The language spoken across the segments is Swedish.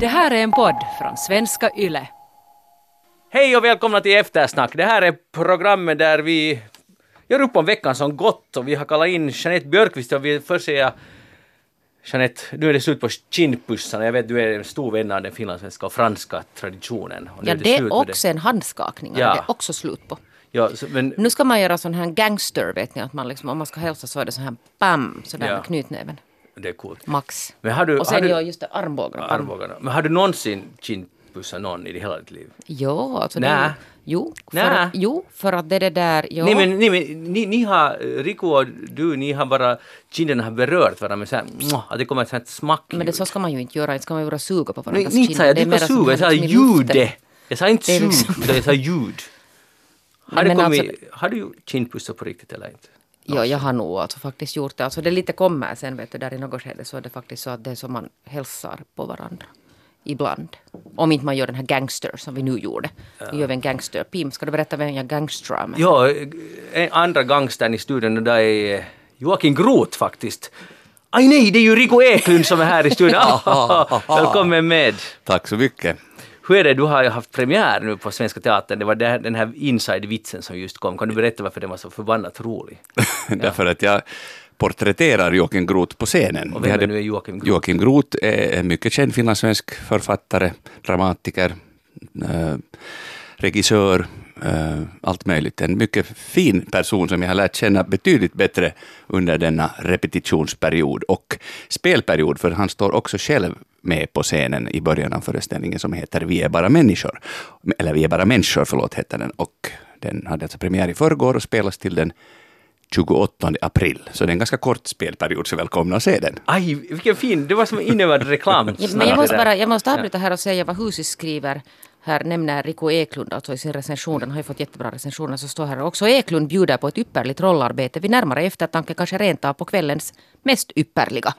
Det här är en podd från svenska YLE. Hej och välkomna till Eftersnack. Det här är programmet där vi gör upp om veckan som gått och vi har kallat in Jeanette Björkqvist och vi först säga Jeanette, nu är det slut på kindpussarna. Jag vet du är en stor vän av den finlandssvenska och franska traditionen. Och Ja, det är med också en handskakning. Ja. Det är också slut på. Ja, så, men, Nu ska man göra sån här gangster, vet ni. Att man liksom, om man ska hälsa så är det så här bam, sådär Ja. med knytnäven. Det är coolt. Max. Men har du, Och har sen du, ja, just det, armbågarna. Arm- armbågarna. Men har du någonsin kindpussat någon i hela ditt liv? Jo, alltså det Nä. ju- Jo, för, att, jo, för att det är det där... Jo. Nej men, nej, men ni, ni har, Rico och du, ni har bara, kinderna har berört varandra med så här, att det kommer ett sånt smack. men det, så ska man ju inte göra. Inte ska man bara suga på Nej, varandras inte sa jag, Det du ska suga, jag sa liksom ljudet. Jag sa inte Det sug, liksom- utan jag sa ljud. Har, Nej, det men kommit, alltså- har du kindpussat på riktigt eller inte? Ja, jag har nog alltså faktiskt gjort det. Alltså det lite kommer sen, vet du, där i något skede så är det faktiskt så att det är som man hälsar på varandra. Ibland. Om inte man gör den här gangster som vi nu gjorde. Nu gör vi en gangster. Pim, ska du berätta vem jag gangstrar med? Ja, en andra gangstern i studion och där är Joakim Groth faktiskt. Aj nej, det är ju Rico Eklund som är här i studion. Välkommen med. Tack så mycket. Det, du har ju haft premiär nu på Svenska Teatern. Det var den här inside-vitsen som just kom. Kan du berätta varför den var så förbannat rolig? Därför att jag porträtterar Joakim Groth på scenen. Och vem hade- är nu Joakim Groth? Joakim Groth är en mycket känd finlandssvensk författare, dramatiker, eh, regissör, eh, allt möjligt. En mycket fin person som jag har lärt känna betydligt bättre under denna repetitionsperiod och spelperiod, för han står också själv med på scenen i början av föreställningen som heter Vi är bara människor. Eller Vi är bara människor, förlåt, heter den. Och den hade alltså premiär i förrgår och spelas till den 28 april. Så det är en ganska kort spelperiod, så välkomna att se den. Aj, vilken fin, det var som inövad reklam. Ja, men jag måste, bara, jag måste avbryta här och säga vad Husis skriver. Här nämner Rico Eklund alltså i sin recension. Den har ju fått jättebra recensioner. Så står här också Eklund bjuder på ett ypperligt rollarbete. Vid närmare eftertanke kanske rent av på kvällens mest ypperliga.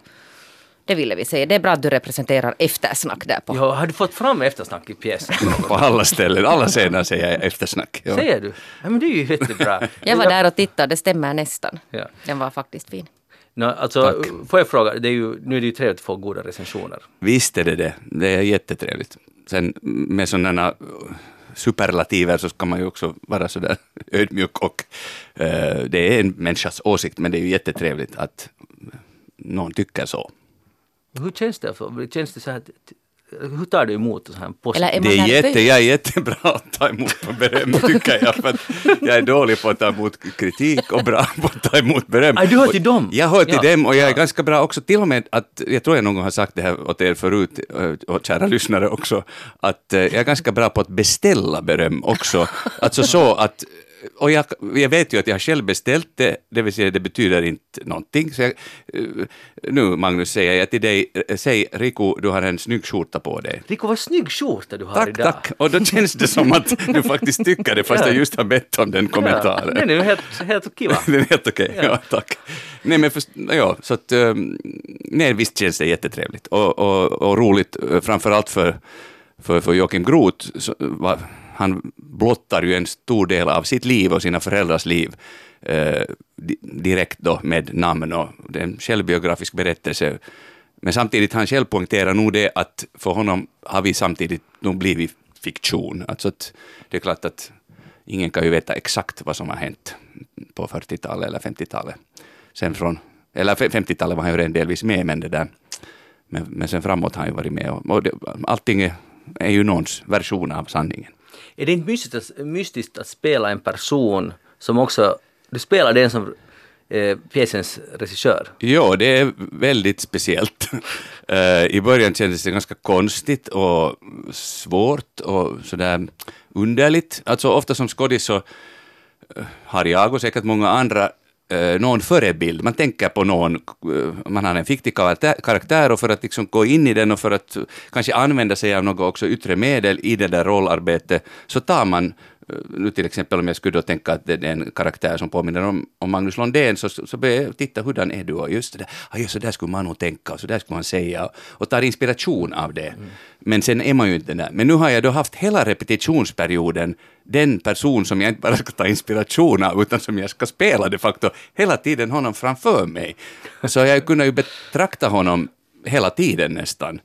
Det ville vi säga. Det är bra att du representerar eftersnack där på. Ja, har du fått fram eftersnack i pjäsen? På alla ställen, alla scener säger jag eftersnack. Ja. Säger du? Ja, men det är ju jättebra. Jag var där och tittade, det stämmer nästan. Ja. Den var faktiskt fin. No, alltså, får jag fråga, det är ju, nu är det ju trevligt att få goda recensioner. Visst är det det. Det är jättetrevligt. Sen med sådana äh, superlativer så ska man ju också vara sådär ödmjuk och eh, det är en människas åsikt, men det är ju jättetrevligt att någon tycker så. Hur känns det? För, känns det så här, hur tar du emot så här post? Det är jätte, jag är jättebra att ta emot på beröm, tycker jag. För jag är dålig på att ta emot kritik och bra på att ta emot beröm. Ah, du hör till dem? Jag hör till Ja. dem och jag är ganska bra också, till och med att, jag tror jag någon gång har sagt det här åt er förut, eh, och kära lyssnare också, att eh, jag är ganska bra på att beställa beröm också. Alltså så att och jag, jag vet ju att jag har själv beställt det, det vill säga det betyder inte någonting. Så jag, eh, nu Magnus säger jag till dig, eh, säg Riku, du har en snygg skjorta på dig. Rico, vad snygg skjorta du har Tack, idag. tack. Och då känns det som att du faktiskt tycker det, fast Ja. jag just har bett om den kommentaren. Ja, den är ju helt, helt kiva. Den är helt okej, Ja. ja. tack. Nej men först, ja, så att, um, nej visst känns det jättetrevligt och, och, och roligt, eh, framförallt för, för, för Joakim Groth, så, va, han blottar ju en stor del av sitt liv och sina föräldrars liv eh, direkt då med namn och det är en självbiografisk berättelse. Men samtidigt, han själv poängterar nog det att för honom har vi samtidigt nog blivit fiktion. Alltså att det är klart att ingen kan ju veta exakt vad som har hänt på 40-talet eller 50-talet. Sen från, eller 50-talet var han ju redan delvis med, men det där, men, men sen framåt har han ju varit med. Och, och det, allting är, är ju någons version av sanningen. Är det inte mystiskt att, mystiskt att spela en person som också, du spelar den som eh, pjäsens regissör? Jo, det är väldigt speciellt. Eh, I början kändes det ganska konstigt och svårt och sådär underligt. Alltså ofta som skådis så eh, har jag och säkert många andra Eh, någon förebild. Man tänker på någon, eh, man har en fiktiv karaktär- och för att liksom gå in i den och för att kanske använda sig av något också yttre medel i det där rollarbetet så tar man nu till exempel om jag skulle då tänka att det är en karaktär som påminner om, om Magnus Lundén så, så, börjar jag titta hurdan är du och just det där, ah, just så där skulle man nog tänka och så där skulle man säga och, tar inspiration av det. Men sen är man ju inte där. Men nu har jag då haft hela repetitionsperioden den person som jag inte bara ska ta inspiration av utan som jag ska spela de facto hela tiden honom framför mig. Så jag kunde ju betrakta honom hela tiden nästan.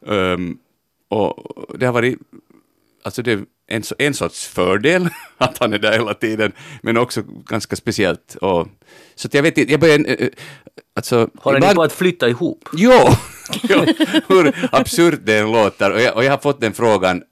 Um, och det har varit, alltså det en, en sorts fördel att han är där hela tiden, men också ganska speciellt. Och, så jag vet inte, jag börjar, eh, alltså... Håller ni ibland- på att flytta ihop? Jo, jo hur absurt det än låter. Och jag, och jag har fått den frågan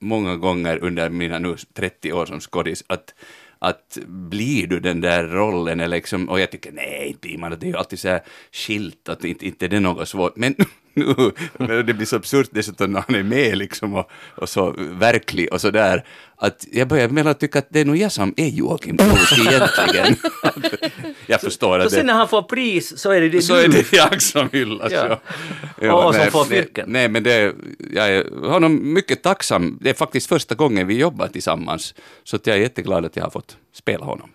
många gånger under mina nu 30 år som skådis, att, att blir du den där rollen? Eller liksom, och jag tycker nej, blir man. Det är ju alltid så här skilt, att inte, inte det är något svårt. Men nu, men det blir så absurt dessutom när han är med liksom och, och så verklig och så där, att jag börjar med att tycka att det är nog jag som är Joakim Kroos egentligen. jag förstår Så att sen det, när han får pris så är det, det så är det jag som hyllas. Ja. Ja. Och som nej, får fyrken. Nej, men det, jag är honom mycket tacksam. Det är faktiskt första gången vi jobbar tillsammans. Så att jag är jätteglad att jag har fått spela honom.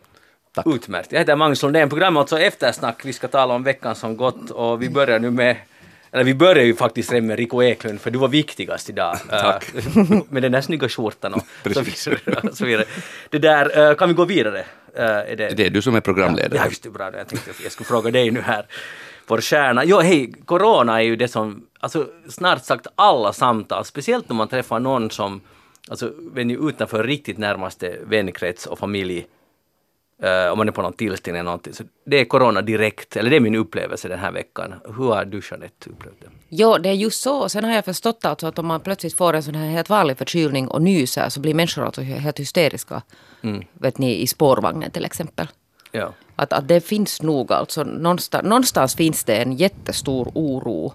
Tack. Utmärkt. Jag heter Magnus Lundén. Programmet alltså Eftersnack. Vi ska tala om veckan som gått och vi börjar nu med eller vi börjar ju faktiskt redan med Rico Eklund för du var viktigast idag. Tack. Eh, med den där snygga skjortan och så vidare. Det där, eh, kan vi gå vidare? Eh, är det, Det är du som är programledare. Ja, just det. Bra. Jag tänkte jag skulle fråga dig nu här. Vår stjärna. Jo, hej, corona är ju det som, alltså snart sagt alla samtal, speciellt om man träffar någon som, alltså utanför riktigt närmaste vänkrets och familj, eh, om man är på någon tillställning eller någonting, så det är corona direkt, eller det är min upplevelse den här veckan. Hur har du Jeanette upplevt det? Jo, det är just så. Sen har jag förstått alltså att om man plötsligt får en sån här helt vanlig förkylning och nyser så blir människor alltså helt hysteriska. Vet ni, i spårvagnen till exempel. Ja. Att, att det finns nog alltså, någonstans, någonstans finns det en jättestor oro.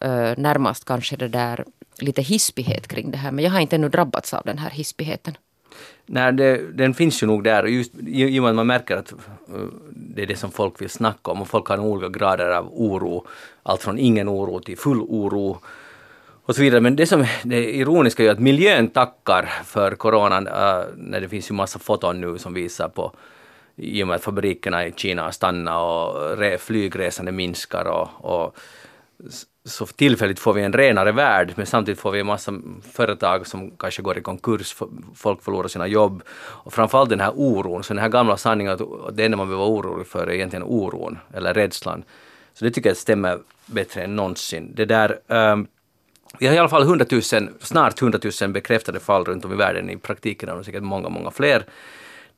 Eh, närmast kanske det där lite hispighet kring det här. Men jag har inte ännu drabbats av den här hispigheten. Nej, det, den finns ju nog där just i i och med att man märker att eh, det är det som folk vill snacka om och folk har olika grader av oro. Allt från ingen oro till full oro och så vidare. Men det som det ironiska är ju att miljön tackar för coronan äh, eh, när det finns ju massa foton nu som visar på i och med att fabrikerna i Kina har stannat och re, flygresande minskar och, och så tillfälligt får vi en renare värld men samtidigt får vi en massa företag som kanske går i konkurs, folk förlorar sina jobb och framförallt den här oron, så den här gamla sanningen att det enda man behöver vara orolig för är egentligen oron eller rädslan. Så det tycker jag stämmer bättre än någonsin. Det där, um, vi har i alla fall 100 000, snart 100 000 bekräftade fall runt om i världen. I praktiken har det säkert många, många fler.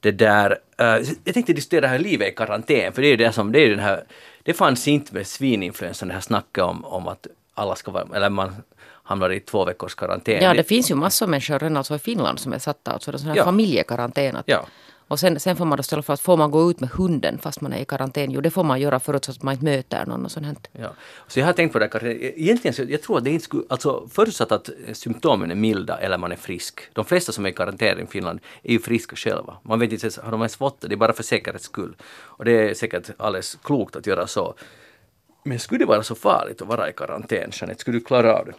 Det där, uh, jag tänkte diskutera det här livet i karantän, för det är ju det som, det är ju den här, det fanns inte med svininfluensan, det här snacket om, om att alla ska vara, eller man hamnar i två veckors karantän. Ja, det finns ju massor av människor redan alltså i Finland som är satta alltså, sån här Ja. familjekarantän. Att, Ja. Och sen, sen får man då ställa för att får man gå ut med hunden fast man är i karantän? Jo, det får man göra förutsatt att man inte möter någon och sånt här. Ja. Så jag har tänkt på det här, e-, egentligen så jag tror att det inte skulle, alltså förutsatt att symptomen är milda eller man är frisk. De flesta som är i karantän i Finland är ju friska själva. Man vet inte ens, har de ens fått det? Det är bara för säkerhets skull. Och det är säkert alldeles klokt att göra så. Men skulle det vara så farligt att vara i karantän, Jeanette? Skulle du klara av det?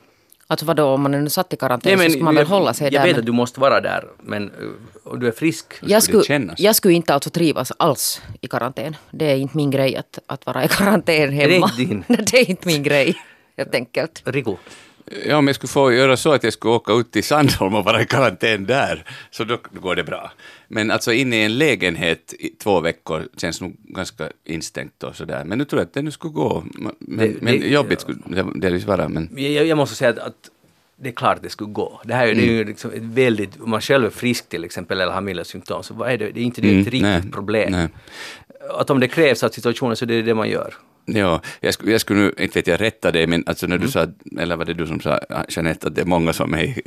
Alltså vadå, om man är nu satt i karantän så ska man väl jag, hålla sig jag där. vet men- att du måste vara där, men om du är frisk. jag skulle det kännas? jag skulle inte alltså trivas alls i karantän. Det är inte min grej att, att vara i karantän det hemma. inte din? Nej, det är inte min grej, helt enkelt. Riku, Ja, om jag skulle få göra så att jag skulle åka ut till Sandholm och vara i karantän där, så då går det bra. Men alltså inne i en lägenhet i två veckor känns nog ganska instängt och sådär. Men nu tror jag att det nu skulle gå. Men, Det- men det- jobbigt skulle det delvis vara. Men jag, jag måste säga att, att det är klart det skulle gå. Det här är, det är Mm. ju liksom ett väldigt, om man själv är frisk till exempel eller har milda symptom, så vad är det, det är inte det ett Mm, riktigt nej, problem. nej. Att om det krävs av situationen så det är det man gör. Ja, jag skulle, jag skulle nu, inte vet jag, rätta dig, men alltså Mm. när du sa, eller var det du som sa, Jeanette, att det är många som är i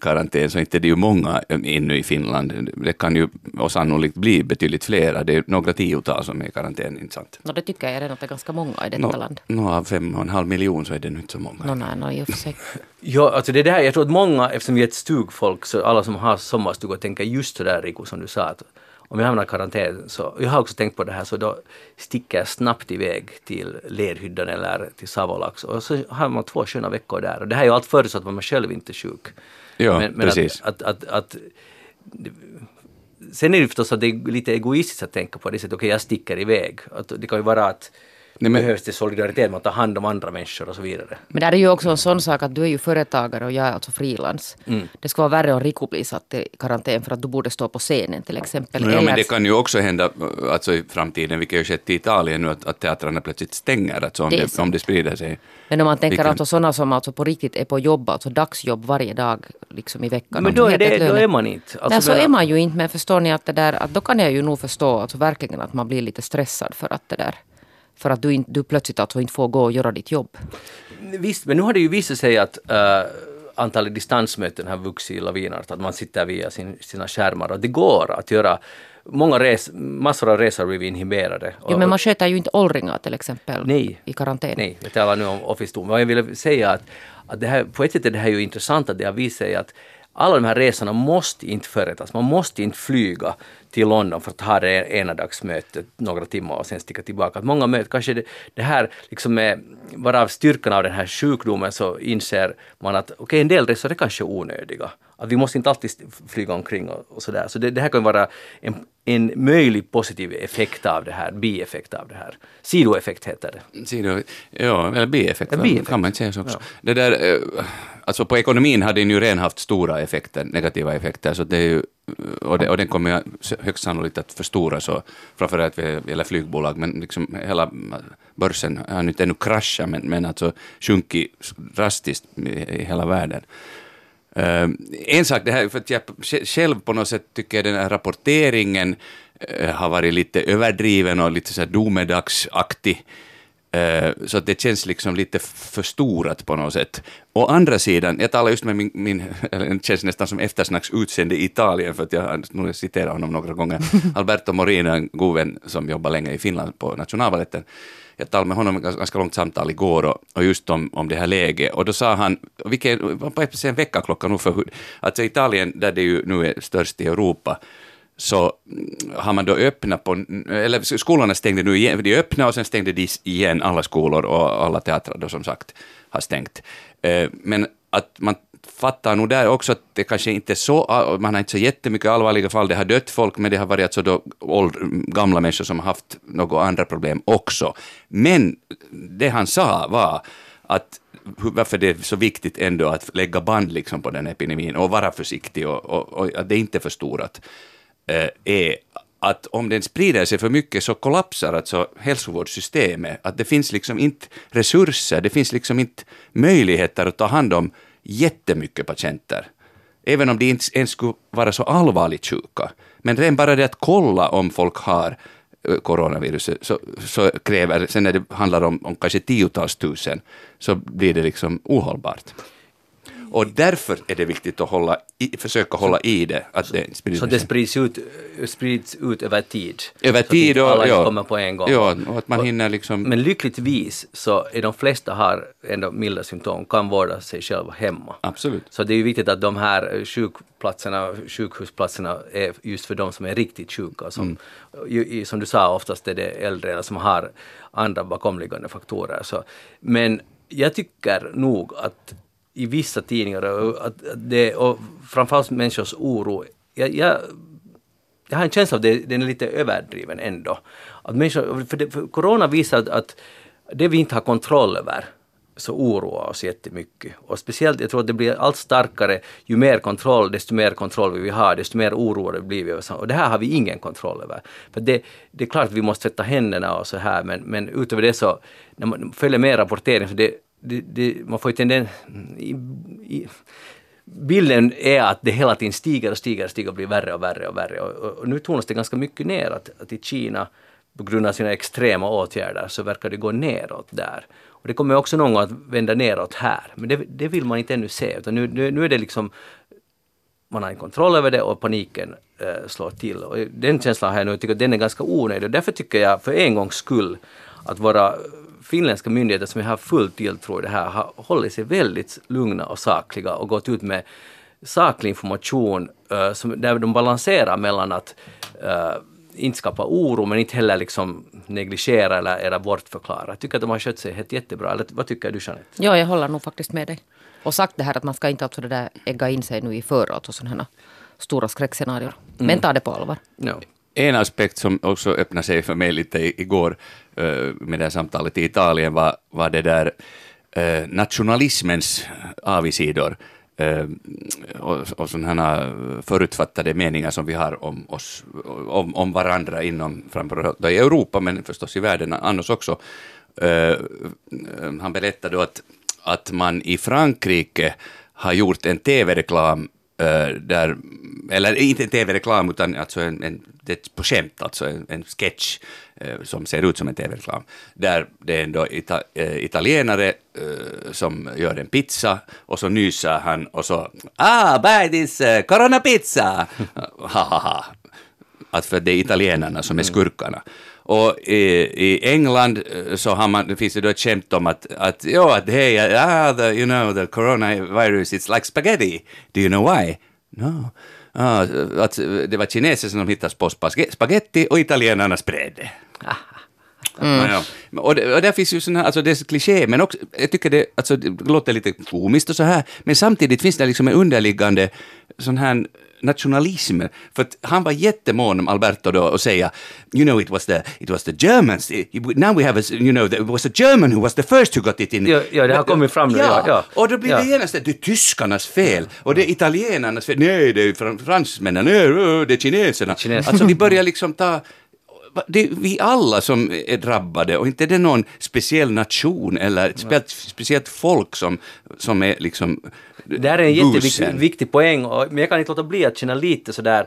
karantän, så inte det är ju många ännu i Finland. Det kan ju och sannolikt bli betydligt flera. Det är några tiotal som är i karantän, inte sant? No, det tycker jag redan att det är ganska många i detta Nå, land. nå, av fem och en halv miljon så är det nu inte så många. No, nej, no, i och för sig. Ja, alltså det där, jag tror att många, eftersom vi är ett stugfolk, så alla som har sommarstugor tänker just så där Riku som du sa, att om jag hamnar i karantän så, jag har också tänkt på det här, så då sticker jag snabbt iväg till Lerhyddan eller till Savolax och så har man två sköna veckor där. Och det här är ju allt förutsatt att man själv inte är sjuk. Ja, men, men precis. Att, att, att, att, sen är det förstås att det är lite egoistiskt att tänka på det sättet, okej jag sticker iväg. Att det kan ju vara att Nej, men- behövs det solidaritet, man tar hand om andra människor och så vidare. Men där är ju också en sån sak att du är ju företagare och jag är alltså frilans. Mm. Det skulle vara värre om Riku blir satt i karantän för att du borde stå på scenen till exempel. Ja, men det kan ju också hända alltså, i framtiden, vilket ju skett i Italien nu, att, att teatrarna plötsligt stänger, alltså, om, Det det, om det sprider sig. Men om man tänker Vilken- alltså sådana som alltså på riktigt är på jobb, alltså dagsjobb varje dag liksom i veckan. Men då är, det, då är man inte. Alltså, Nej, så är man ju inte. Men förstår ni att det där, att då kan jag ju nog förstå alltså verkligen att man blir lite stressad för att det där, för att du, du plötsligt alltså inte får gå och göra ditt jobb. Visst, men nu har det ju visat sig att äh, antalet distansmöten har vuxit lavinartat, att man sitter via sin, sina skärmar och det går att göra Många res, massor av resor blivit inhiberade. Jo, men man sköter ju inte åldringar till exempel Nej. i karantän. Nej, jag talar nu om Office 2. Vad jag ville säga att, att det här, på ett sätt är det här ju intressant att det har visat sig att alla de här resorna måste inte företas. Man måste inte flyga till London för att ha det ena dagsmötet några timmar och sen sticka tillbaka. Att många möten, kanske det, det här liksom med bara av styrkan av den här sjukdomen så inser man att okej, en del resor är kanske onödiga. Att vi måste inte alltid flyga omkring och, och sådär. Så det, det här kan vara en, en möjlig positiv effekt av det här, bieffekt av det här. Sidoeffekt heter det. Sido, ja, eller bieffekt, Ja, bieffekt. kan man säga så också. Det där, eh, alltså på ekonomin hade den ju redan haft stora effekter, negativa effekter, så det är ju, och, det, och den kommer högst sannolikt att förstoras, och framförallt vad gäller flygbolag, men liksom hela börsen har inte ännu kraschat, men, men alltså sjunkit drastiskt i hela världen. Eh, en sak, det här, för att jag själv på något sätt tycker den här rapporteringen eh, har varit lite överdriven och lite så här domedagsaktig. Eh, så att det känns liksom lite förstorat på något sätt. Å andra sidan, jag talar just med min, min eller det känns nästan som eftersnacksutsände i Italien, för att jag har nog citerat honom några gånger. Alberto Morino, en god vän som jobbar länge i Finland på Nationalbaletten. Jag talade med honom ett ganska långt samtal igår och, och just om, om det här läget. Och då sa han, vilket var på en väckarklocka nu, för hur, alltså Italien, där det ju nu är störst i Europa, så har man då öppnat på, eller skolorna stängde nu igen, de öppnade och sen stängde de igen alla skolor och alla teatrar då som sagt har stängt. Eh, men att man fattar nog där också att det kanske inte är så, man har inte så jättemycket allvarliga fall, det har dött folk, men det har varit alltså då åld, gamla människor som har haft några andra problem också. Men det han sa var att varför det är så viktigt ändå att lägga band liksom på den epidemin och vara försiktig och, och, och att det inte är förstorat eh, är att om den sprider sig för mycket så kollapsar alltså hälsovårdssystemet. Att det finns liksom inte resurser, det finns liksom inte möjligheter att ta hand om jättemycket patienter. Även om de inte ens skulle vara så allvarligt sjuka. Men redan bara det att kolla om folk har eh, coronaviruset så, så kräver, sen när det handlar om, om kanske tiotals tusen, så blir det liksom ohållbart. Och därför är det viktigt att hålla i, försöka hålla i det, att det sprider Så det sprids ut, sprids ut över tid. Över Så tid och- alla ja. kommer på en gång. Ja, och att man hinner liksom... Men lyckligtvis så är de flesta har ändå milda symptom, kan vårda sig själva hemma. Absolut. Så det är ju viktigt att de här sjukplatserna, sjukhusplatserna är just för de som är riktigt sjuka. Som, i- som du sa, oftast är det äldre eller som har andra bakomliggande faktorer. Så, men jag tycker nog att i vissa tidningar, och, att, det, och framförallt människors oro, jag, jag, jag har en känsla av att den är lite överdriven ändå. Att människor, för, det, för corona visar att, att det vi inte har kontroll över så oroar oss jättemycket. Och speciellt, jag tror att det blir allt starkare, ju mer kontroll, desto mer kontroll vi vill ha, desto mer oroade blir vi. Och det här har vi ingen kontroll över. För det, det är klart att vi måste tvätta händerna och så här, men, men utöver det så, när man följer med rapportering, så det, det, det, man får ju tendens... I, i, bilden är att det hela tiden stiger och stiger och stiger och blir värre och värre och värre. Och, och, nu tonas det ganska mycket ner att, att i Kina, på grund av sina extrema åtgärder, så verkar det gå neråt där. Och det kommer också någon gång att vända neråt här. Men det, det vill man inte ännu se, utan nu, nu, nu är det liksom man har en kontroll över det och paniken eh, slår till. Och den känslan har jag nu, jag tycker att den är ganska onödig. Och därför tycker jag för en gångs skull att våra finländska myndigheter som jag har full tilltro i det här har hållit sig väldigt lugna och sakliga och gått ut med saklig information eh, som, där de balanserar mellan att eh, inte skapa oro men inte heller liksom negligera eller, eller bortförklara. Jag tycker att de har skött sig helt jättebra. Eller vad tycker du Jeanette? Ja, jag håller nog faktiskt med dig. Och sagt det här att man ska inte alltså det där ägga in sig nu i förråd och sådana här stora skräckscenarier. Men ta det på allvar. Ja. en aspekt som också öppnade sig för mig lite igår Eh, med det här samtalet i Italien var, var det där eh, nationalismens avigsidor eh, och, och sådana här förutfattade meningar som vi har om oss, om, om varandra inom framförallt i Europa, men förstås i världen annars också. Han berättade då att, att man i Frankrike har gjort en tv-reklam där, eller inte en tv-reklam utan alltså en, en, det på skämt, alltså en, en sketch eh, som ser ut som en tv-reklam, där det är en ita, eh, italienare eh, som gör en pizza och så nyser han och så ”Ah, buy this uh, corona pizza!” ha, ha, ha. Att för det är italienarna som är skurkarna. Och i, i England eh, så har man, det finns det då ett skämt om att, att ja, att hej, ah, the, you know, the coronavirus, it's like spaghetti. Do you know why? No. Ah, att det var kineser som hittade på spag- spaghetti och italienarna spred det. Ja, ja. Och, det, och där finns ju sådana här, alltså det är kliché, men också, jag tycker det, alltså, det låter lite komiskt och så här, men samtidigt finns det liksom en underliggande sån här nationalism, för att han var jättemån om Alberto då och säga, you know it was the, it was the Germans, now we have a, you know, it was a German who was the first who got it in. Ja, ja, det har kommit fram nu, ja, ja. och då blir det Ja. genast att det är tyskarnas fel, och det är italienarnas fel, nej det är fran- fransmännen, nej det är kineserna. Kineserna. Alltså vi börjar liksom ta det är vi alla som är drabbade och inte är det någon speciell nation eller ett spe- speciellt folk som, som är liksom Det här är en jätteviktig busen. poäng, och, men jag kan inte låta bli att känna lite sådär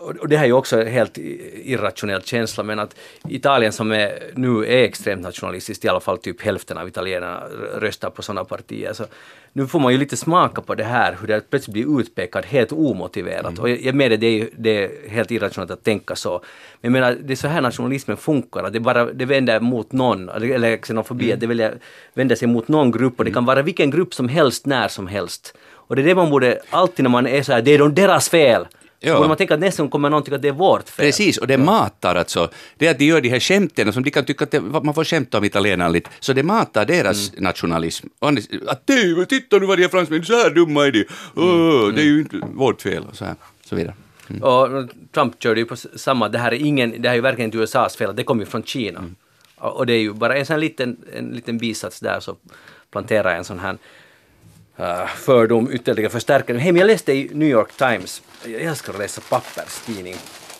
och det här är ju också en helt irrationell känsla, men att Italien som är, nu är extremt nationalistiskt, i alla fall typ hälften av italienarna röstar på sådana partier, så nu får man ju lite smaka på det här, hur det plötsligt blir utpekat helt omotiverat. Och jag, jag menar, det är, det är helt irrationellt att tänka så. Men jag menar, det är så här nationalismen funkar, att det bara det vänder mot någon, eller xenofobi, att det vänder, vänder sig mot någon grupp och det kan vara vilken grupp som helst, när som helst. Och det är det man borde, alltid när man är så här, det är de deras fel, Ja. borde man tänka att nästa gång kommer någon tycka att det är vårt fel. Precis, och det matar alltså. Det är att de gör de här skämten som de kan tycka att det, man får skämta om italienarna lite, så det matar deras Mm. nationalism. Att det, titta nu vad de är fransmän, så här dumma är de. Åh, Det är ju inte vårt fel och så här, så vidare. Och Trump körde ju på samma, det här är ingen, det här är ju verkligen inte USAs fel, det kommer ju från Kina. Och och det är ju bara en sån liten, en liten bisats där så planterar jag en sån här uh, fördom ytterligare förstärker. Hej, men jag läste i New York Times, jag älskar att läsa papperstidning.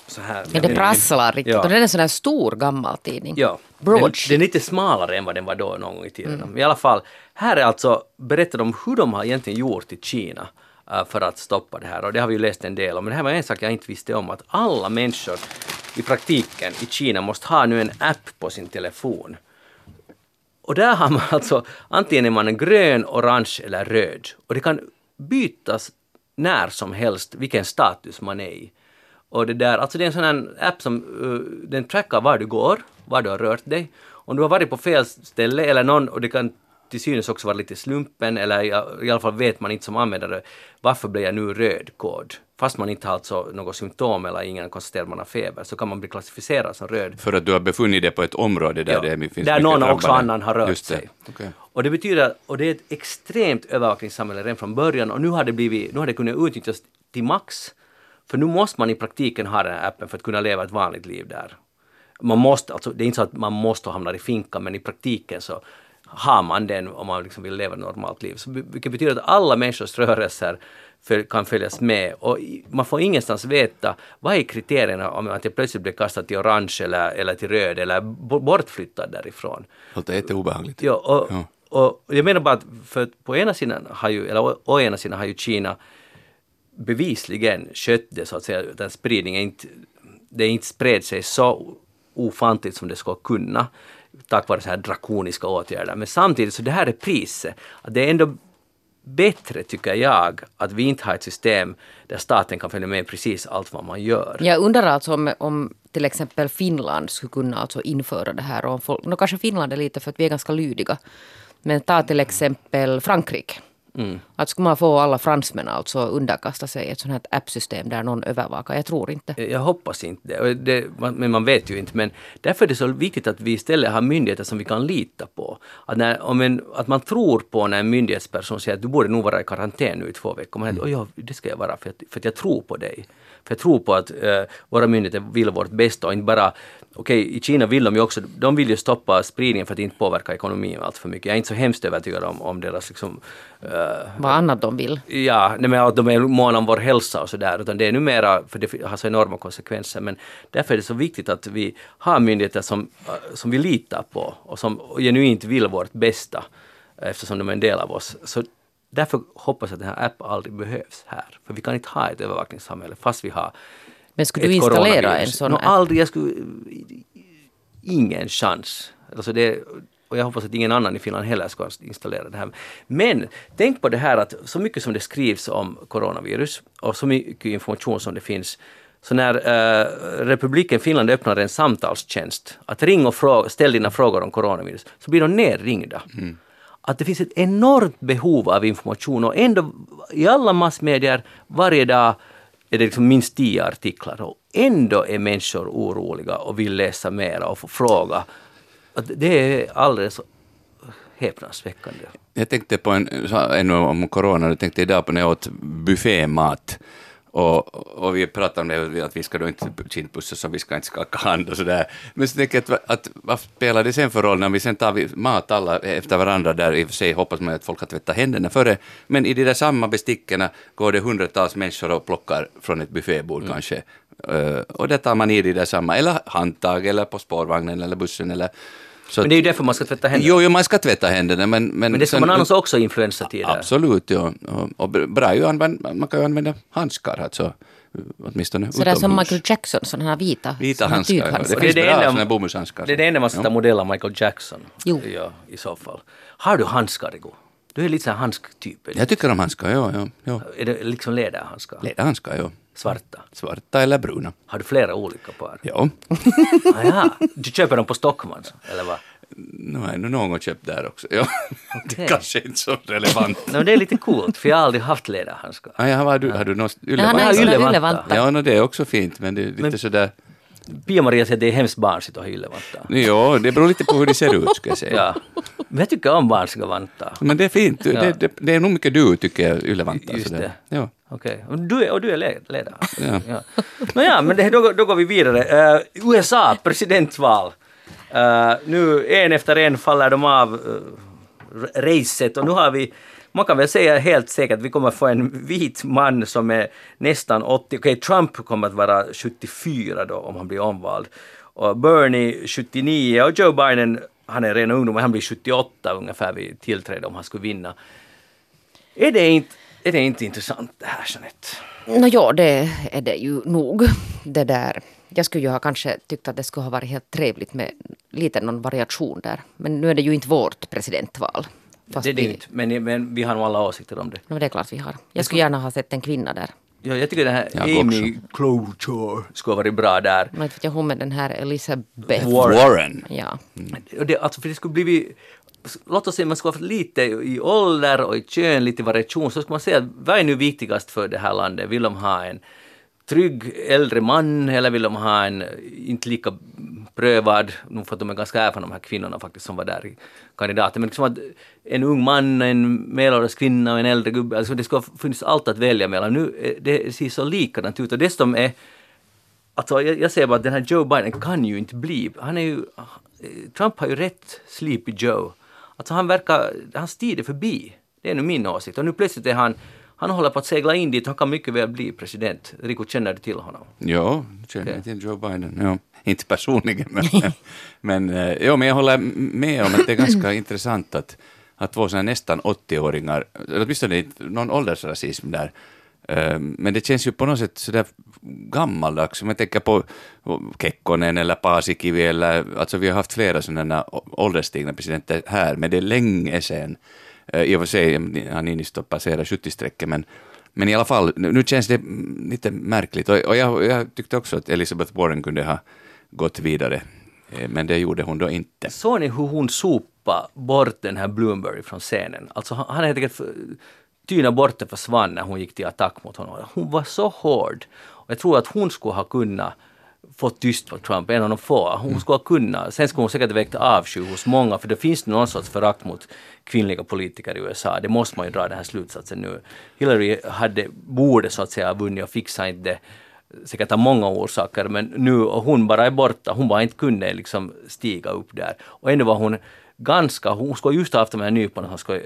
Så här. Ja, det prasslar riktigt. Ja. Och det är en sån här stor gammal tidning. Ja. Den, Broadsheet. den är lite smalare än vad den var då någon gång i tiden. Men I alla fall, här är alltså berättat om hur de har egentligen gjort i Kina eh, för att stoppa det här. Och det har vi ju läst en del om. Men det här var en sak jag inte visste om, att alla människor i praktiken i Kina måste ha nu en app på sin telefon. Och där har man alltså, antingen är man grön, orange eller röd. Och det kan bytas när som helst vilken status man är i. Och det där, alltså det är en sån här app som uh, den trackar var du går, var du har rört dig. Om du har varit på fel ställe eller någon, och det kan till synes också vara lite slumpen, eller i, alla fall vet man inte som användare varför blev jag nu röd kod? Fast man inte har alltså något symptom eller ingen konstaterar att man har feber, så kan man bli klassificerad som röd. För att du har befunnit dig på ett område där Ja, det finns där någon drabbade. också annan har rört sig. Okej. Och det betyder, och det är ett extremt övervakningssamhälle redan från början och nu har det blivit, nu har det kunnat utnyttjas till max. För nu måste man i praktiken ha den här appen för att kunna leva ett vanligt liv där. Man måste, alltså det är inte så att man måste hamna i finkan men i praktiken så har man den om man liksom vill leva ett normalt liv. Så, vilket betyder att alla människors rörelser föl- kan följas med och man får ingenstans veta vad är kriterierna om att jag plötsligt blir kastad till orange eller, eller till röd eller bo- bortflyttad därifrån. Låter jätteobehagligt. Ja, och, Ja. och jag menar bara att för på ena sidan har ju, eller å, å ena sidan har ju Kina bevisligen skött det så att säga, den spridningen inte, det inte spred sig så ofantligt som det ska kunna tack vare så här drakoniska åtgärder. Men samtidigt så det här är priset. Att det är ändå bättre tycker jag att vi inte har ett system där staten kan följa med precis allt vad man gör. Jag undrar alltså om, om till exempel Finland skulle kunna alltså införa det här. Och folk, no, kanske Finland är lite för att vi är ganska lydiga. Men ta till exempel Frankrike. Mm. Att skulle man få alla fransmän alltså underkasta sig ett sånt här appsystem där någon övervakar? Jag tror inte. Jag hoppas inte det. Men man vet ju inte. Men därför är det så viktigt att vi istället har myndigheter som vi kan lita på. Att, när, om en, att man tror på när en myndighetsperson säger att du borde nog vara i karantän nu i två veckor. Man mm. oh, ja, det ska jag vara för att, för att jag tror på dig. För jag tror på att eh, våra myndigheter vill vårt bästa och inte bara Okej, i Kina vill de ju också, de vill ju stoppa spridningen för att inte påverka ekonomin allt för mycket. Jag är inte så hemskt övertygad om, om deras liksom, eh, Vad annat de vill. Ja, nej men att de är måna om vår hälsa och sådär, utan det är numera, för det har så enorma konsekvenser, men därför är det så viktigt att vi har myndigheter som, äh, som vi litar på och som genuint vill vårt bästa, eftersom de är en del av oss. Så därför hoppas jag att den här appen aldrig behövs här, för vi kan inte ha ett övervakningssamhälle fast vi har Men skulle du installera en sån app? aldrig, jag skulle... Ingen chans. Alltså det, och jag hoppas att ingen annan i Finland heller ska installera det här. Men tänk på det här att så mycket som det skrivs om coronavirus och så mycket information som det finns så när eh, republiken Finland öppnar en samtalstjänst, att ring och fråga, ställ dina frågor om coronavirus, så blir de nerringda. Att det finns ett enormt behov av information och ändå i alla massmedier varje dag är det liksom minst tio artiklar och ändå är människor oroliga och vill läsa mera och få fråga. Det är alldeles häpnadsväckande. Jag tänkte på en, ännu om corona, jag tänkte idag på när jag åt buffémat. Och, och vi pratade om det, att vi ska då inte kindpussas och vi ska inte skaka hand och sådär. Men så tänker jag att, att vad spelar det sen för roll när vi sen tar vi mat alla efter varandra där i och för sig hoppas man att folk har tvättat händerna före, men i de där samma besticken går det hundratals människor och plockar från ett buffébord kanske. Eh, och det tar man i de där samma, eller handtag eller på spårvagnen eller bussen eller så Men det är ju därför man ska tvätta händerna. Jo, jo, man ska tvätta händerna, men... Men, Men det ska sen- man annars också i influensatider. Absolut, ja. Och, och bra ju använda, man kan ju använda handskar, alltså, åtminstone Sådär som. Michael Jackson, sådana här vita, Vita handskar, ja. Det finns det är det bra sådana bomullshandskar. Det är det enda man ska ta modell av Michael Jackson. Jo. Ja, i så fall. Har du handskar, Rigo? Du är lite sån handsktyp. Jag tycker om handskar, ja. ja, ja. Är det liksom läderhandskar? Läderhandskar, ja. Svarta? Svarta eller bruna. Har du flera olika par? Ja. Ah, ja. Du köper dem på Stockmans, eller vad? Nu har jag nog någon köpt där också. Ja. Det Okej. är kanske inte så relevant. No, det är lite coolt, för jag har aldrig haft läderhandskar. Ah, ja, har du, har du något Ja, ju såna yllevanta. yllevanta. Ja, no, det är också fint, men det är lite Men- sådär... Pia-Maria säger att det är hemskt barnsligt att ha yllevantar. Ja, det beror lite på hur de ser ut, ska jag säga. Ja. Men jag tycker om barnsliga vantar. Men det är fint. Ja. Det, det, det är nog mycket du, tycker jag, yllevantar. Just sådär. det. Ja. Okej, och du är, och du är le- ledare? Ja. Ja. Nåja, men det, då, då går vi vidare. Eh, USA, presidentval. Eh, nu en efter en faller de av uh, racet och nu har vi man kan väl säga helt säkert att vi kommer få en vit man som är nästan 80. Okej, Trump kommer att vara 74 då om han blir omvald. Och Bernie 79 och Joe Biden, han är redan ungdom, han blir 78 ungefär vid tillträde om han skulle vinna. Är det inte, är det inte intressant det här Jeanette? Nå ja, det är det ju nog. Det där. Jag skulle ju ha kanske tyckt att det skulle ha varit helt trevligt med lite någon variation där. Men nu är det ju inte vårt presidentval. Fast det är det vi, inte, men, men vi har nog alla åsikter om det. No, det är klart vi har. Jag skulle gärna ha sett en kvinna där. Ja, jag tycker den här Jag Amy Klobuchar skulle ha varit bra där. Men jag hon med den här Elizabeth. Warren. Warren. Ja. Och det, alltså för det skulle blivit Låt oss säga man skulle ha haft lite i ålder och i kön, lite variation, så skulle man säga att vad är nu viktigast för det här landet? Vill de ha en trygg äldre man eller vill de ha en inte lika prövad, nog för att de är ganska erfarna de här kvinnorna faktiskt som var där i kandidaten, men liksom att en ung man, en medelålders kvinna och en äldre gubbe, alltså det skulle ha funnits allt att välja mellan. Nu eh, det ser så likadant ut och dessutom är Alltså jag, jag säger bara att den här Joe Biden kan ju inte bli, han är ju, eh, Trump har ju rätt Sleepy Joe. Alltså han verkar, hans tid är förbi. Det är nu min åsikt. Och nu plötsligt är han, han håller på att segla in dit, han kan mycket väl bli president. Rico, känner du till honom? Ja, känner jag till Joe Biden. Ja. Inte personligen, men, men, eh, ja, men jag håller med om att det är ganska intressant att, att två nästan 80-åringar, eller åtminstone någon åldersrasism där, Ehm, men det känns ju på något sätt sådär gammaldags, om jag tänker på Kekkonen eller Paasikivi, eller, alltså vi har haft flera sådana ålderstigna presidenter här, men det är länge sedan. Eh, I och för sig har Niinistö passerat 70-strecket, men, men i alla fall, nu känns det lite märkligt. Och, och jag, jag tyckte också att Elizabeth Warren kunde ha gått vidare, eh, men det gjorde hon då inte. Såg ni hur hon sopade bort den här Bloomberg från scenen? Alltså han, han är helt enkelt för- tyna bort det försvann när hon gick till attack mot honom. Hon var så hård. Och jag tror att hon skulle ha kunnat få tyst på Trump, en av de få. Hon skulle ha kunnat, sen skulle hon säkert väckt avsky hos många, för det finns någon sorts förakt mot kvinnliga politiker i USA. Det måste man ju dra den här slutsatsen nu. Hillary hade, borde så att säga vunnit och fixade inte säkert av många orsaker, men nu och hon bara är borta. Hon bara inte kunde liksom stiga upp där. Och ändå var hon ganska, hon skulle just ha haft de här nyporna som skulle uh,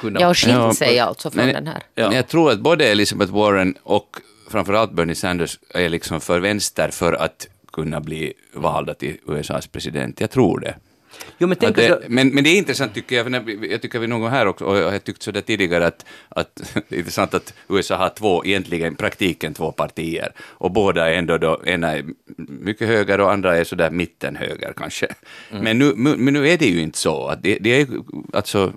kunna... Ja, och skilt Ja, sig alltså från men- den här. Ja. Jag tror att både Elizabeth Warren och framförallt Bernie Sanders är liksom för vänster för att kunna bli valda till USAs president. Jag tror det. Jo, men Att tänk det så, men, men det är intressant tycker jag, för jag tycker vi någon här också, och jag har tyckt sådär tidigare att, att det är intressant att USA har två, egentligen praktiken två partier, och båda är ändå då, ena är mycket höger och andra är sådär mittenhöger kanske. Men, nu, men nu är det ju inte så, att det, det är alltså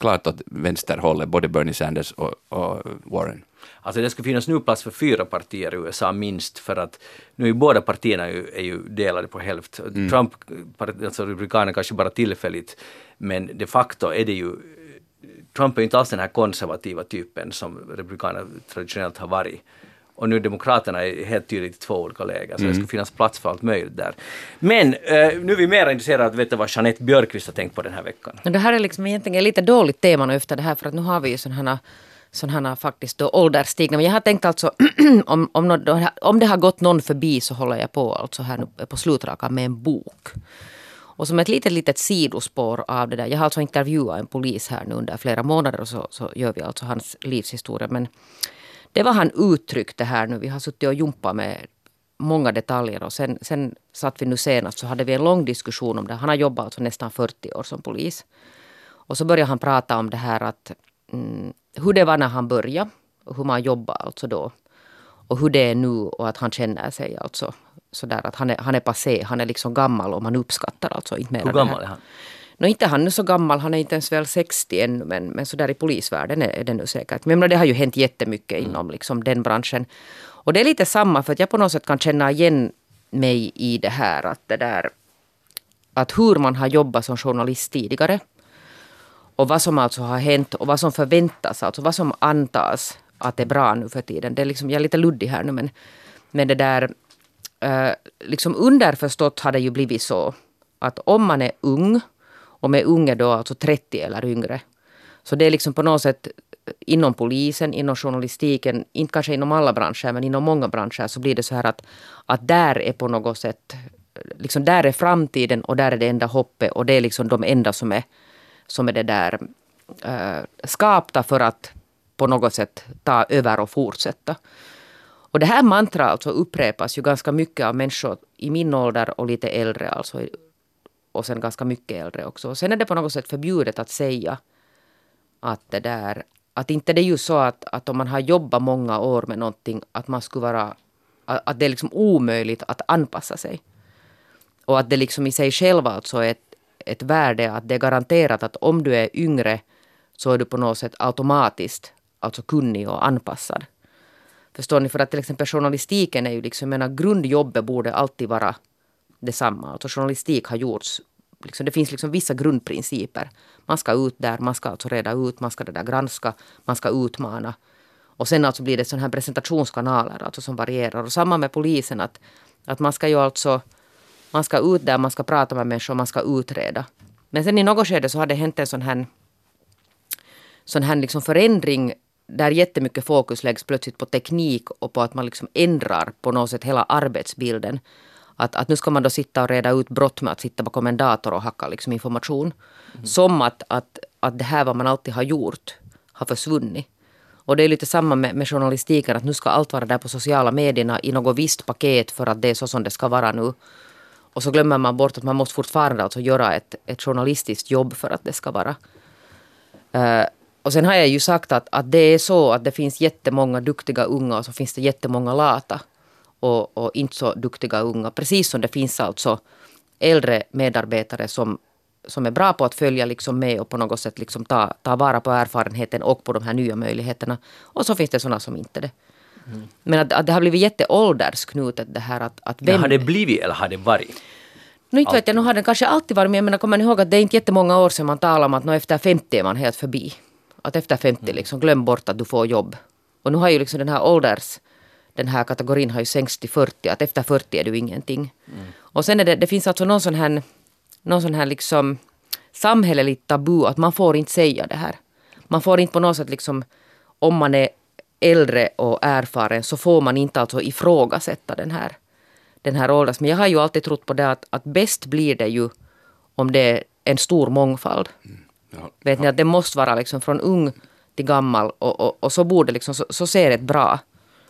klart att vänsterhållet, både Bernie Sanders och, och Warren. Alltså det ska finnas nu plats för fyra partier i USA minst för att nu är båda partierna ju, är ju delade på hälft. Trump, part- alltså Republikanerna kanske bara tillfälligt men de facto är det ju Trump är inte alls den här konservativa typen som Republikanerna traditionellt har varit. Och nu Demokraterna är helt tydligt i två olika läger, så det ska finnas plats för allt möjligt där. Men eh, nu är vi mer intresserade av att veta vad Jeanette Björkqvist har tänkt på den här veckan. Men det här är liksom egentligen lite dåligt tema nu efter det här för att nu har vi ju sådana här sådana här faktiskt då ålderstigna. Men jag har tänkt alltså om, om, om det har gått någon förbi så håller jag på alltså här nu på slutrakan med en bok. Och som ett litet, litet sidospår av det där. Jag har alltså intervjuat en polis här nu under flera månader och så, så gör vi alltså hans livshistoria. Men det var han uttryckte här nu. Vi har suttit och jumpat med många detaljer och sen, sen satt vi nu senast så hade vi en lång diskussion om det. Han har jobbat alltså nästan 40 år som polis. Och så började han prata om det här att mm, hur det var när han började och hur man jobbar alltså då. Och hur det är nu och att han känner sig alltså sådär att han är, han är passé, han är liksom gammal och man uppskattar alltså inte mer Hur gammal är han? Nå, inte han är så gammal, han är inte ens väl 60 ännu, men, men så där i polisvärlden är, är det nu säkert. Men menar, det har ju hänt jättemycket inom liksom, den branschen. Och det är lite samma, för att jag på något sätt kan känna igen mig i det här att det där att hur man har jobbat som journalist tidigare och vad som alltså har hänt och vad som förväntas, alltså vad som antas att är bra nu för tiden. Det är liksom, jag är lite luddig här nu men, men det där eh, liksom underförstått har det ju blivit så att om man är ung och med unga då alltså 30 eller yngre. Så det är liksom på något sätt eh, inom polisen, inom journalistiken, inte kanske inom alla branscher men inom många branscher så blir det så här att, att där är på något sätt, eh, liksom där är framtiden och där är det enda hoppet och det är liksom de enda som är, som är det där äh, skapta för att på något sätt ta över och fortsätta. Och det här mantrat alltså upprepas ju ganska mycket av människor i min ålder och lite äldre alltså. Och sen ganska mycket äldre också. Och sen är det på något sätt förbjudet att säga att det där att inte det är ju så att, att om man har jobbat många år med någonting att man skulle vara att, att det är liksom omöjligt att anpassa sig. Och att det liksom i sig själv alltså är ett, ett värde att det är garanterat att om du är yngre så är du på något sätt automatiskt alltså kunnig och anpassad. Förstår ni? För att till exempel journalistiken är ju liksom, jag menar grundjobbet borde alltid vara detsamma. Alltså journalistik har gjorts, liksom, det finns liksom vissa grundprinciper. Man ska ut där, man ska alltså reda ut, man ska det där granska, man ska utmana. Och sen alltså blir det sådana här presentationskanaler alltså som varierar. Och samma med polisen att, att man ska ju alltså, man ska ut där, man ska prata med människor, man ska utreda. Men sen i något skede så har det hänt en sån här, sån här liksom förändring där jättemycket fokus läggs plötsligt på teknik och på att man liksom ändrar på något sätt hela arbetsbilden. Att, att nu ska man då sitta och reda ut brott med att sitta bakom en dator och hacka liksom information. Mm. Som att, att, att det här vad man alltid har gjort har försvunnit. Och det är lite samma med, med journalistiken, att nu ska allt vara där på sociala medierna i något visst paket för att det är så som det ska vara nu. Och så glömmer man bort att man måste fortfarande alltså göra ett, ett journalistiskt jobb för att det ska vara. Uh, och sen har jag ju sagt att, att det är så att det finns jättemånga duktiga unga och så finns det jättemånga lata och, och inte så duktiga unga. Precis som det finns alltså äldre medarbetare som, som är bra på att följa liksom med och på något sätt liksom ta, ta vara på erfarenheten och på de här nya möjligheterna. Och så finns det sådana som inte det. Mm. Men att, att det har blivit jätteåldersknutet det här att, att vem... Ja, har det blivit eller har det varit? Nu inte vet jag, nu har den kanske alltid varit med. Jag menar, kommer ni ihåg att det är inte jättemånga år sedan man talade om att nå efter 50 är man helt förbi. Att efter 50 liksom glöm bort att du får jobb. Och nu har ju liksom den här ålders den här kategorin har ju sänkts till 40, att efter 40 är du ingenting. Mm. Och sen är det, det finns alltså någon sån här, någon sån här liksom samhälleligt tabu att man får inte säga det här. Man får inte på något sätt liksom, om man är äldre och erfaren så får man inte alltså ifrågasätta den här, den här ålders. Men jag har ju alltid trott på det att, att bäst blir det ju om det är en stor mångfald. Mm. Ja, Vet ja. ni att det måste vara liksom från ung till gammal och, och, och så borde liksom, så, så ser det bra.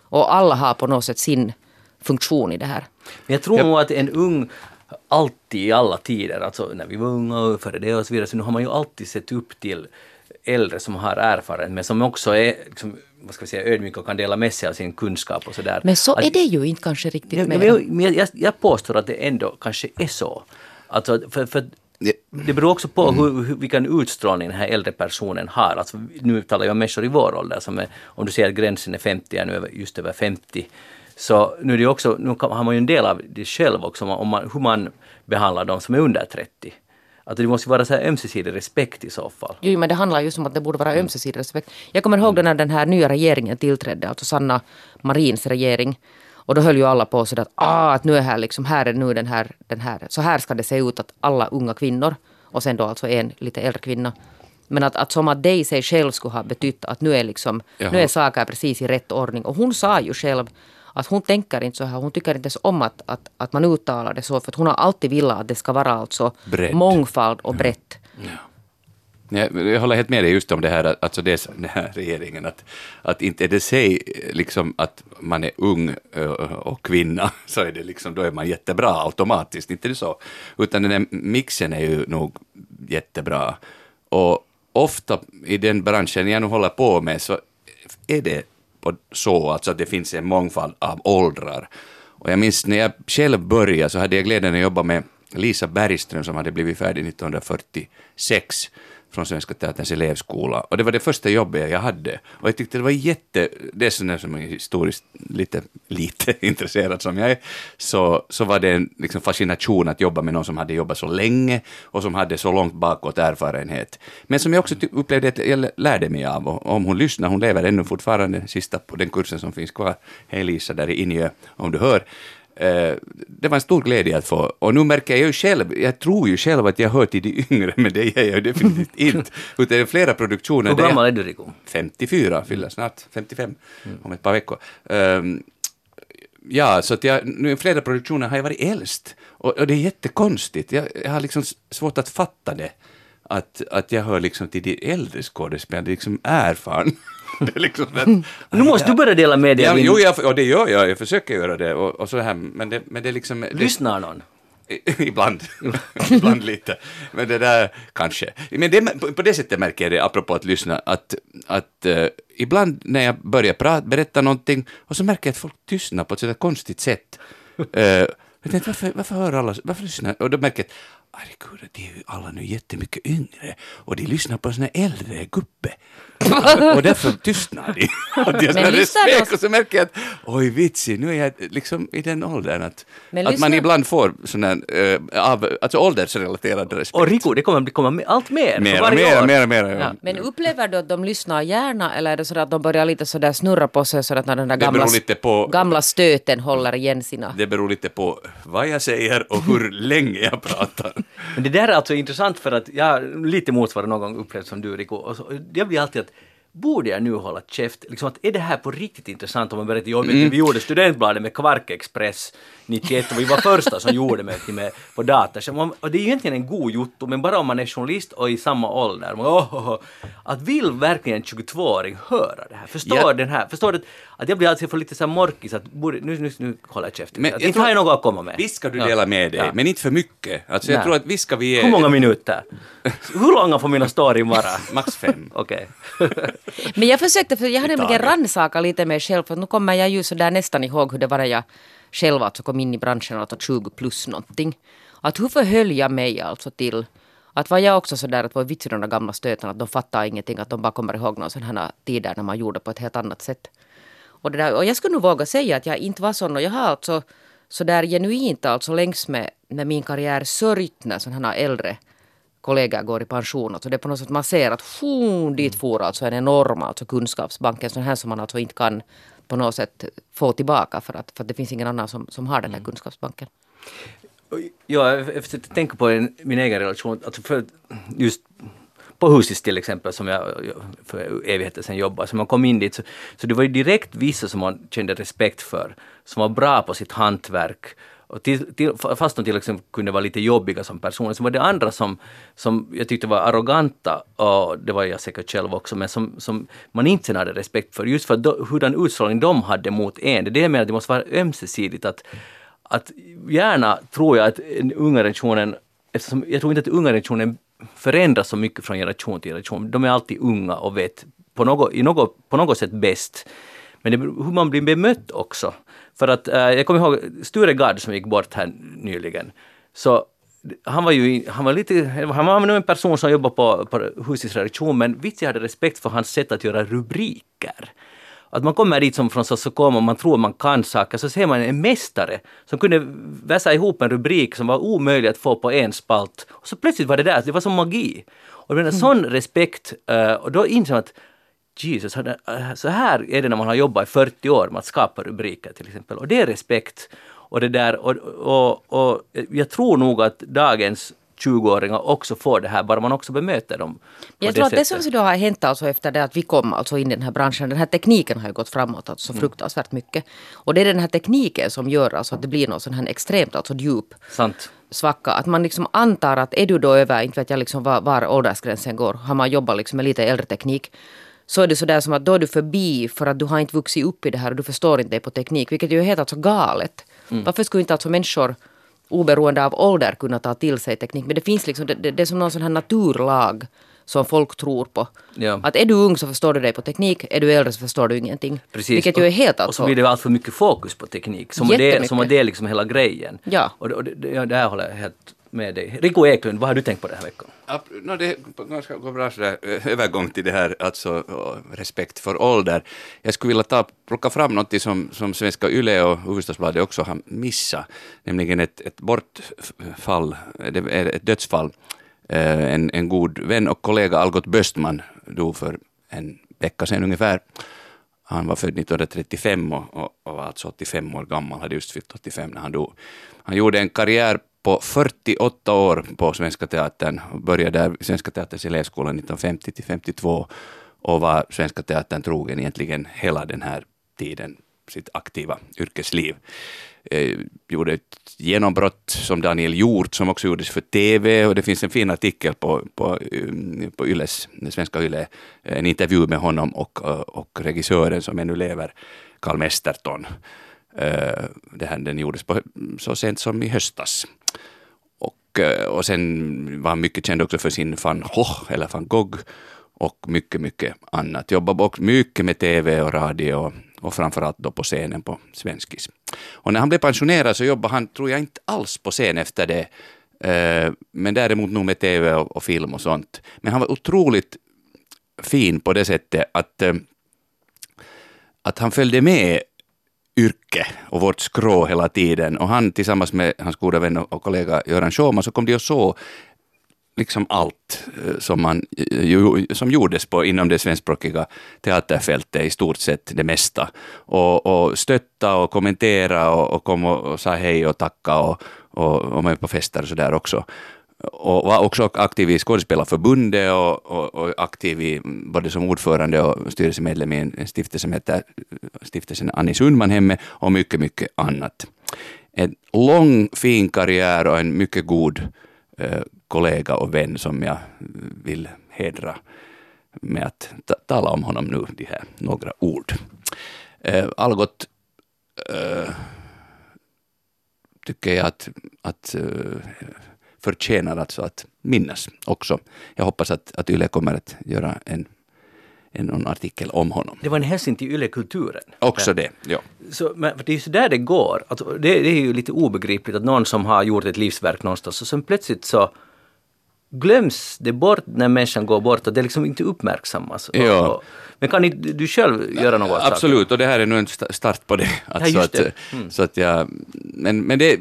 Och alla har på något sätt sin funktion i det här. Men jag tror nog att en ung alltid i alla tider, alltså när vi var unga och före det och så vidare, så nu har man ju alltid sett upp till äldre som har erfarenhet men som också är liksom, vad ska vi säga, ödmjuka och kan dela med sig av sin kunskap och sådär. Men så är det ju inte kanske riktigt ja, med. Jag, jag, jag påstår att det ändå kanske är så. Alltså, för, för det beror också på hur, hur, vilken utstrålning den här äldre personen har. Alltså, nu talar jag om människor i vår ålder. Som är, om du säger att gränsen är 50, jag är nu just över 50. Så nu, är det också, nu har man ju en del av det själv också, om man, hur man behandlar de som är under 30. Att det måste vara så här ömsesidig respekt i så fall. Jo, men det handlar just om att det borde vara ömsesidig respekt. Jag kommer ihåg när den här nya regeringen tillträdde, alltså Sanna Marins regering. Och då höll ju alla på sådär att, ah, att nu är här liksom, här är nu den här, den här, så här ska det se ut att alla unga kvinnor och sen då alltså en lite äldre kvinna. Men att, att som att det i sig själv skulle ha betytt att nu är liksom, nu är saker precis i rätt ordning. Och hon sa ju själv att hon tänker inte så här, hon tycker inte ens om att, att, att man uttalar det så för att hon har alltid velat att det ska vara alltså brett. mångfald och brett. Ja. Ja. Jag håller helt med dig just om det här, alltså det, den här regeringen, att, att inte är det sig liksom att man är ung och kvinna, så är det liksom, då är man jättebra automatiskt, inte det så? Utan den här mixen är ju nog jättebra. Och ofta i den branschen jag nu håller på med så är det så alltså att det finns en mångfald av åldrar. Och jag minns när jag själv började så hade jag glädjen att jobba med Lisa Bergström som hade blivit färdig 1946 från Svenska Teaterns elevskola. Och det var det första jobbet jag hade. Och jag tyckte det var jätte, det är sådär som är historiskt lite, lite intresserad som jag är, så, så var det en liksom fascination att jobba med någon som hade jobbat så länge och som hade så långt bakåt erfarenhet. Men som jag också upplevde att jag lärde mig av. Och om hon lyssnar, hon lever ännu fortfarande, sista på den kursen som finns kvar. Hej Lisa där i Injö, om du hör. Eh, det var en stor glädje att få, och nu märker jag ju själv, jag tror ju själv att jag hör till de yngre, men det är jag ju definitivt inte. Utan det är flera produktioner. Hur gammal är du Rico? 54, fyller snart 55 mm. om ett par veckor. Um, ja, så att jag, nu i flera produktioner har jag varit äldst. Och, och det är jättekonstigt, jag, jag har liksom svårt att fatta det. Att, att jag hör liksom till de äldre skådespelarna, liksom erfaren. det är liksom att, nu måste du börja dela med dig ja, Jo, jag, och det gör jag. Jag försöker göra det. Och, och så här, men, det, men det är liksom... Lyssnar någon? Ibland. Ibland lite. Men det där, kanske. Men det, på, på det sättet märker jag det, apropå att lyssna, att, att uh, ibland när jag börjar prata, berätta någonting, och så märker jag att folk tystnar på ett sådär konstigt sätt. Uh, jag tänkte, varför, varför hör alla, varför lyssnar? Och då märker jag herregud, de är ju alla nu jättemycket yngre och de lyssnar på såna äldre gubbe och därför tystnar de. Och jag Men respekt och så märker jag att oj vitsi, nu är jag liksom i den åldern att, att man ibland får sån här, äh, av, alltså åldersrelaterad respekt. Och Rico, det kommer komma allt mer mer, för varje mer, år. Mer, mer, mer, ja. Men upplever du att de lyssnar gärna eller är det så att de börjar lite sådär snurra på sig så att när den där gamla, på, gamla stöten håller igen sina... Det beror lite på vad jag säger och hur länge jag pratar. Men det där är alltså intressant för att jag lite motsvarar någon gång upplevt som du Rico. Och så, det blir alltid att borde jag nu hålla käft? Liksom att, är det här på riktigt intressant om man berättar, jo, mm. vi gjorde Studentbladet med Kvarkexpress 91 och vi var första som gjorde med, med på data. Och det är ju egentligen en god jotto, men bara om man är journalist och i samma ålder. Man, oh, oh, oh. Att vill verkligen en 22-åring höra det här? Förstår ja. den här? Förstår du att jag blir alltså för lite så morkis att borde, nu, nu, nu håller jag käften. Men, inte har jag något att komma med. Visst ska du dela med dig, ja. men inte för mycket. Alltså, jag tror att visst ska vi ge... Hur många minuter? Hur långa får mina storyn vara? Max fem. Okej. men jag försökte, för jag har nämligen rannsaka lite mig själv, för nu kommer jag ju så där nästan ihåg hur det var när jag själv alltså kom in i branschen, alltså 20 plus någonting. Att hur förhöll jag mig alltså till att var jag också sådär att var vits i de där gamla stötarna, att de fattar ingenting, att de bara kommer ihåg några sådana tider när man gjorde på ett helt annat sätt. Och, det där, och jag skulle nog våga säga att jag inte var sån och jag har alltså sådär genuint alltså längs med, med min karriär sörjt när sådana äldre kollegor går i pension. Alltså det är på något sätt man ser att fun, dit for alltså en enorm alltså kunskapsbank. En sån här som man alltså inte kan på något sätt få tillbaka för att, för att det finns ingen annan som, som har den här kunskapsbanken. Ja, jag försökte tänka på en, min egen relation. Alltså för just på Husis till exempel, som jag för evigheter sedan jobbade, så man kom in dit, så, så det var ju direkt vissa som man kände respekt för, som var bra på sitt hantverk, och till, till, fast de till exempel kunde vara lite jobbiga som personer, så var det andra som, som jag tyckte var arroganta, och det var jag säkert själv också, men som, som man inte sen hade respekt för, just för hurdan utstrålning de hade mot en. Det är det jag menar, det måste vara ömsesidigt. att att gärna tror jag att unga generationen, eftersom jag tror inte att unga generationen förändras så mycket från generation till generation. De är alltid unga och vet på något, i något, på något sätt bäst. Men det, hur man blir bemött också. För att eh, jag kommer ihåg Sture Gard som gick bort här nyligen. Så han var ju han var lite, han var nog en person som jobbade på, på husets redaktion men vits jag hade respekt för hans sätt att göra rubriker att man kommer dit som från Sossokoma och man tror man kan saker, så ser man en mästare som kunde vässa ihop en rubrik som var omöjlig att få på en spalt. Och så plötsligt var det där, det var som magi. Och en mm. sån respekt, uh, och då inser man att Jesus, eh, så här är det när man har jobbat i 40 år med att skapa rubriker till exempel. Och det är respekt. Och, det där, och, och, och jag tror nog att dagens 20-åringar också får det här, bara man också bemöter dem. Jag tror att det som då har hänt alltså efter det att vi kom alltså in i den här branschen, den här tekniken har ju gått framåt alltså så mm. fruktansvärt mycket. Och det är den här tekniken som gör alltså att det blir något sån här extremt alltså djup Sant. svacka. Att man liksom antar att är du då över, inte vet jag liksom var, var åldersgränsen går, har man jobbat liksom med lite äldre teknik så är det sådär som att då är du förbi för att du har inte vuxit upp i det här och du förstår inte det på teknik, vilket ju är helt alltså galet. Mm. Varför skulle inte alltså människor oberoende av ålder kunna ta till sig teknik. Men det finns liksom, det, det, det är som någon sån här naturlag som folk tror på. Ja. Att är du ung så förstår du dig på teknik, är du äldre så förstår du ingenting. Precis. Vilket ju är helt alltså. Och så blir det allt för mycket fokus på teknik. Som det, som det är liksom hela grejen. Ja. Och, och det, det, det här håller jag helt med dig. Rico Eklund, vad har du tänkt på den här veckan? Ja, no, det är ganska bra sådär, eh, övergång till det här, alltså respekt för ålder. Jag skulle vilja ta, plocka fram något som, som Svenska Yle och Hufvudstadsbladet också har missat, nämligen ett, ett bortfall, ett dödsfall. Eh, en, en god vän och kollega, Algot Böstman, dog för en vecka sedan ungefär. Han var född 1935 och, och, och var alltså 85 år gammal, hade just fyllt 85 när han dog. Han gjorde en karriär på 48 år på Svenska Teatern. Började där Svenska Teaterns elevskola 1950 till 52 och var Svenska Teatern trogen egentligen hela den här tiden, sitt aktiva yrkesliv. Eh, gjorde ett genombrott som Daniel Hjort som också gjordes för TV och det finns en fin artikel på, på, eh, på Yles, Svenska Yle, en intervju med honom och, eh, och regissören som ännu lever, Carl Mesterton. Eh, det här, den gjordes på, så sent som i höstas. Och, eh, och sen var han mycket känd också för sin van Gogh, eller van Gogh, och mycket, mycket annat. Jobbade också mycket med TV och radio och, framförallt då på scenen på Svenskis. Och när han blev pensionerad så jobbade han, tror jag, inte alls på scen efter det, eh, men däremot nog med TV och, och, film och sånt. Men han var otroligt fin på det sättet att, att han följde med yrke och vårt skrå hela tiden. Och han tillsammans med hans goda vän och kollega Göran Schauman så kom de och såg liksom allt eh, som, man, eh, som gjordes på, inom det svenskspråkiga teaterfältet, i stort sett det mesta. Och, och stötta och kommentera och, och kom och, och sa hej och tacka och, och, och med på fester och sådär också och var också aktiv i Skådespelarförbundet och, och, och, aktiv i, både som ordförande och styrelsemedlem i en stiftelse som heter Stiftelsen Annie Sundmanhemme, och mycket, mycket annat. En lång fin karriär och en mycket god eh, kollega och vän som jag vill hedra med att tala om honom nu, de här några ord. Eh, Algot eh, tycker jag att, att eh, förtjänar alltså att minnas också. Jag hoppas att, att Yle kommer att göra en en, någon artikel om honom. Det var en hälsning till yllekulturen. Också det, ja. Så, men det är ju så där det går. Alltså, det, det, är ju lite obegripligt att någon som har gjort ett livsverk någonstans och sen plötsligt så glöms det bort när människan går bort och det liksom inte uppmärksammas. Ja. Men kan inte du själv göra något åt Absolut, saker? och det här är nu en start på det. Alltså ja, det. Mm. Så att jag, men men det,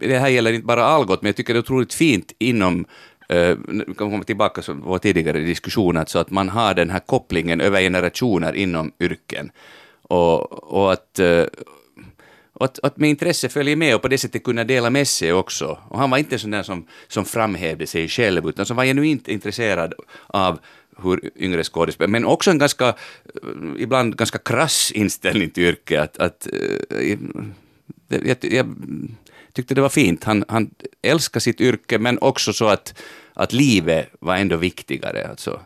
det här gäller inte bara Algot, men jag tycker det är otroligt fint inom Uh, vi kan komma tillbaka till vår tidigare diskussion, alltså att man har den här kopplingen över generationer inom yrken. Och, och att, och att, att med intresse följer med och på det sättet kunna dela med sig också. Och han var inte en sån där som, som framhävde sig själv, utan som var genuint intresserad av hur yngre skådespelare, men också en ganska, eh, ibland ganska krass inställning till yrket. Att, att, eh, jag, jag, tyckte det var fint. Han, han älskade sitt yrke, men också så att, att livet var ändå viktigare. Alltså,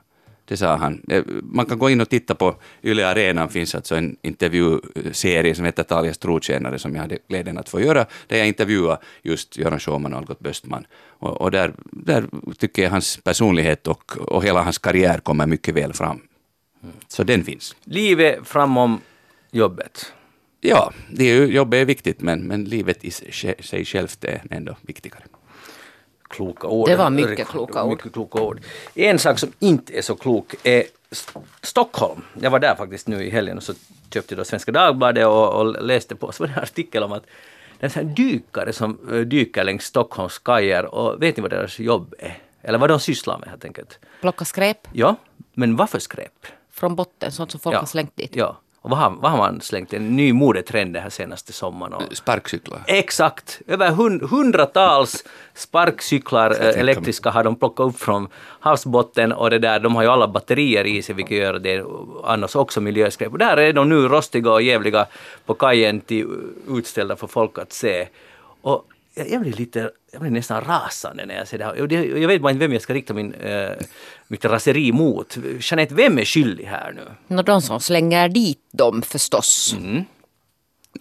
det sa han. Eh, man kan gå in och titta på Yle Arenan, finns alltså en intervjuserie som heter Talias trotjänare som jag hade glädjen att få göra, där jag intervjuade just Göran Schumann och Algot Böstman. Och, och där, där tycker jag hans personlighet och, och hela hans karriär kommer mycket väl fram. Så den finns. Livet framom jobbet. Ja, det är ju, jobbet är viktigt, men, men livet i sig självt är ändå viktigare. Kloka ord. Det var mycket kloka ord. Mycket kloka ord. En sak som inte är så klok är Stockholm. Jag var där faktiskt nu i helgen och så köpte jag Svenska Dagbladet och, och läste på, så var det en artikel om att det är en dykare som eh, dyker längs Stockholms kajer och vet ni vad deras jobb är? Eller vad de sysslar med helt enkelt? Plocka skräp? Ja, men varför skräp? Från botten, sånt som folk ja. har slängt dit. Ja, och vad har, vad har man slängt? En ny modetrend den här senaste sommaren. Och... Sparkcyklar. Exakt! Över hund, hundratals sparkcyklar eh, elektriska har de plockat upp från havsbotten och det där, de har ju alla batterier i sig vilket gör det annars också miljöskräp. Och där är de nu rostiga och jävliga på kajen till utställda för folk att se. Och jag blir lite, jag blir nästan rasande när jag ser det här. Jag vet bara inte vem jag ska rikta min, äh, mitt raseri mot. Jeanette, vem är skyldig här nu? Nå, de som slänger dit dem förstås. Mm.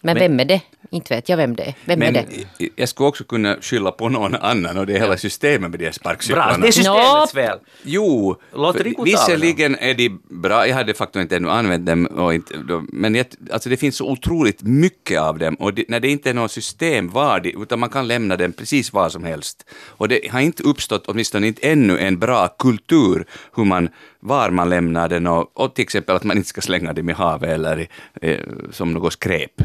Men, men vem är det? Inte vet jag vem det är. Vem men är det? jag skulle också kunna skylla på någon annan och det är hela systemet med de här sparkcyklarna. Bra, det är systemets fel. Jo, visserligen är de bra. Jag hade faktiskt inte ännu använt dem, och inte, men jag, alltså det finns så otroligt mycket av dem och det, när det inte är något system var de, utan man kan lämna dem precis var som helst. Och det har inte uppstått, åtminstone inte ännu, en bra kultur hur man var man lämnar den och, och till exempel att man inte ska slänga dem i havet eller eh, som något skräp.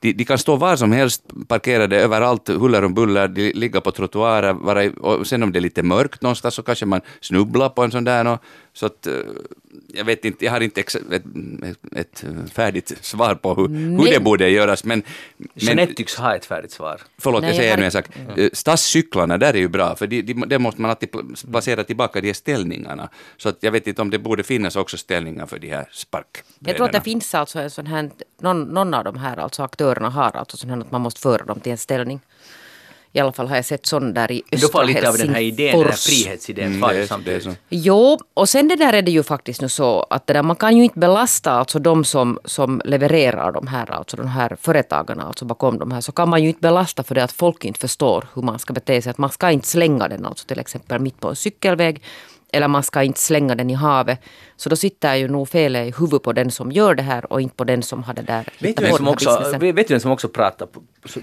De, de, kan stå var som helst, parkerade överallt, huller om buller, de ligger på trottoarer, vara, och sen om det är lite mörkt någonstans så kanske man snubblar på en sån där. Och, så att, eh, jag vet inte, jag har inte ett, ett, ett färdigt svar på hur, hur det borde göras. Men, Jeanette tycks ha ett färdigt svar. Förlåt, Nej, jag säger ännu en sak. Mm. Stadscyklarna, där är ju bra, för de, de, de måste man alltid placera tillbaka de här ställningarna. Så att jag vet inte om det borde finnas också ställningar för de här spark. Jag tror att det finns alltså en sån här, någon, någon av de här alltså aktörerna har alltså sån här att man måste föra dem till en ställning. I alla fall har jag sett sån där i östra Då får lite av den här idén, den här frihetsidén mm, det, samtidigt. Det jo, och sen det där är det ju faktiskt nu så att det där, man kan ju inte belasta alltså de som, som levererar de här, alltså de här företagarna alltså bakom de här, så kan man ju inte belasta för det att folk inte förstår hur man ska bete sig. Att man ska inte slänga den alltså till exempel mitt på en cykelväg eller man ska inte slänga den i havet. Så då sitter ju nog felet i huvudet på den som gör det här och inte på den som har det där. Vet du vem som, också, vet du vem som också pratar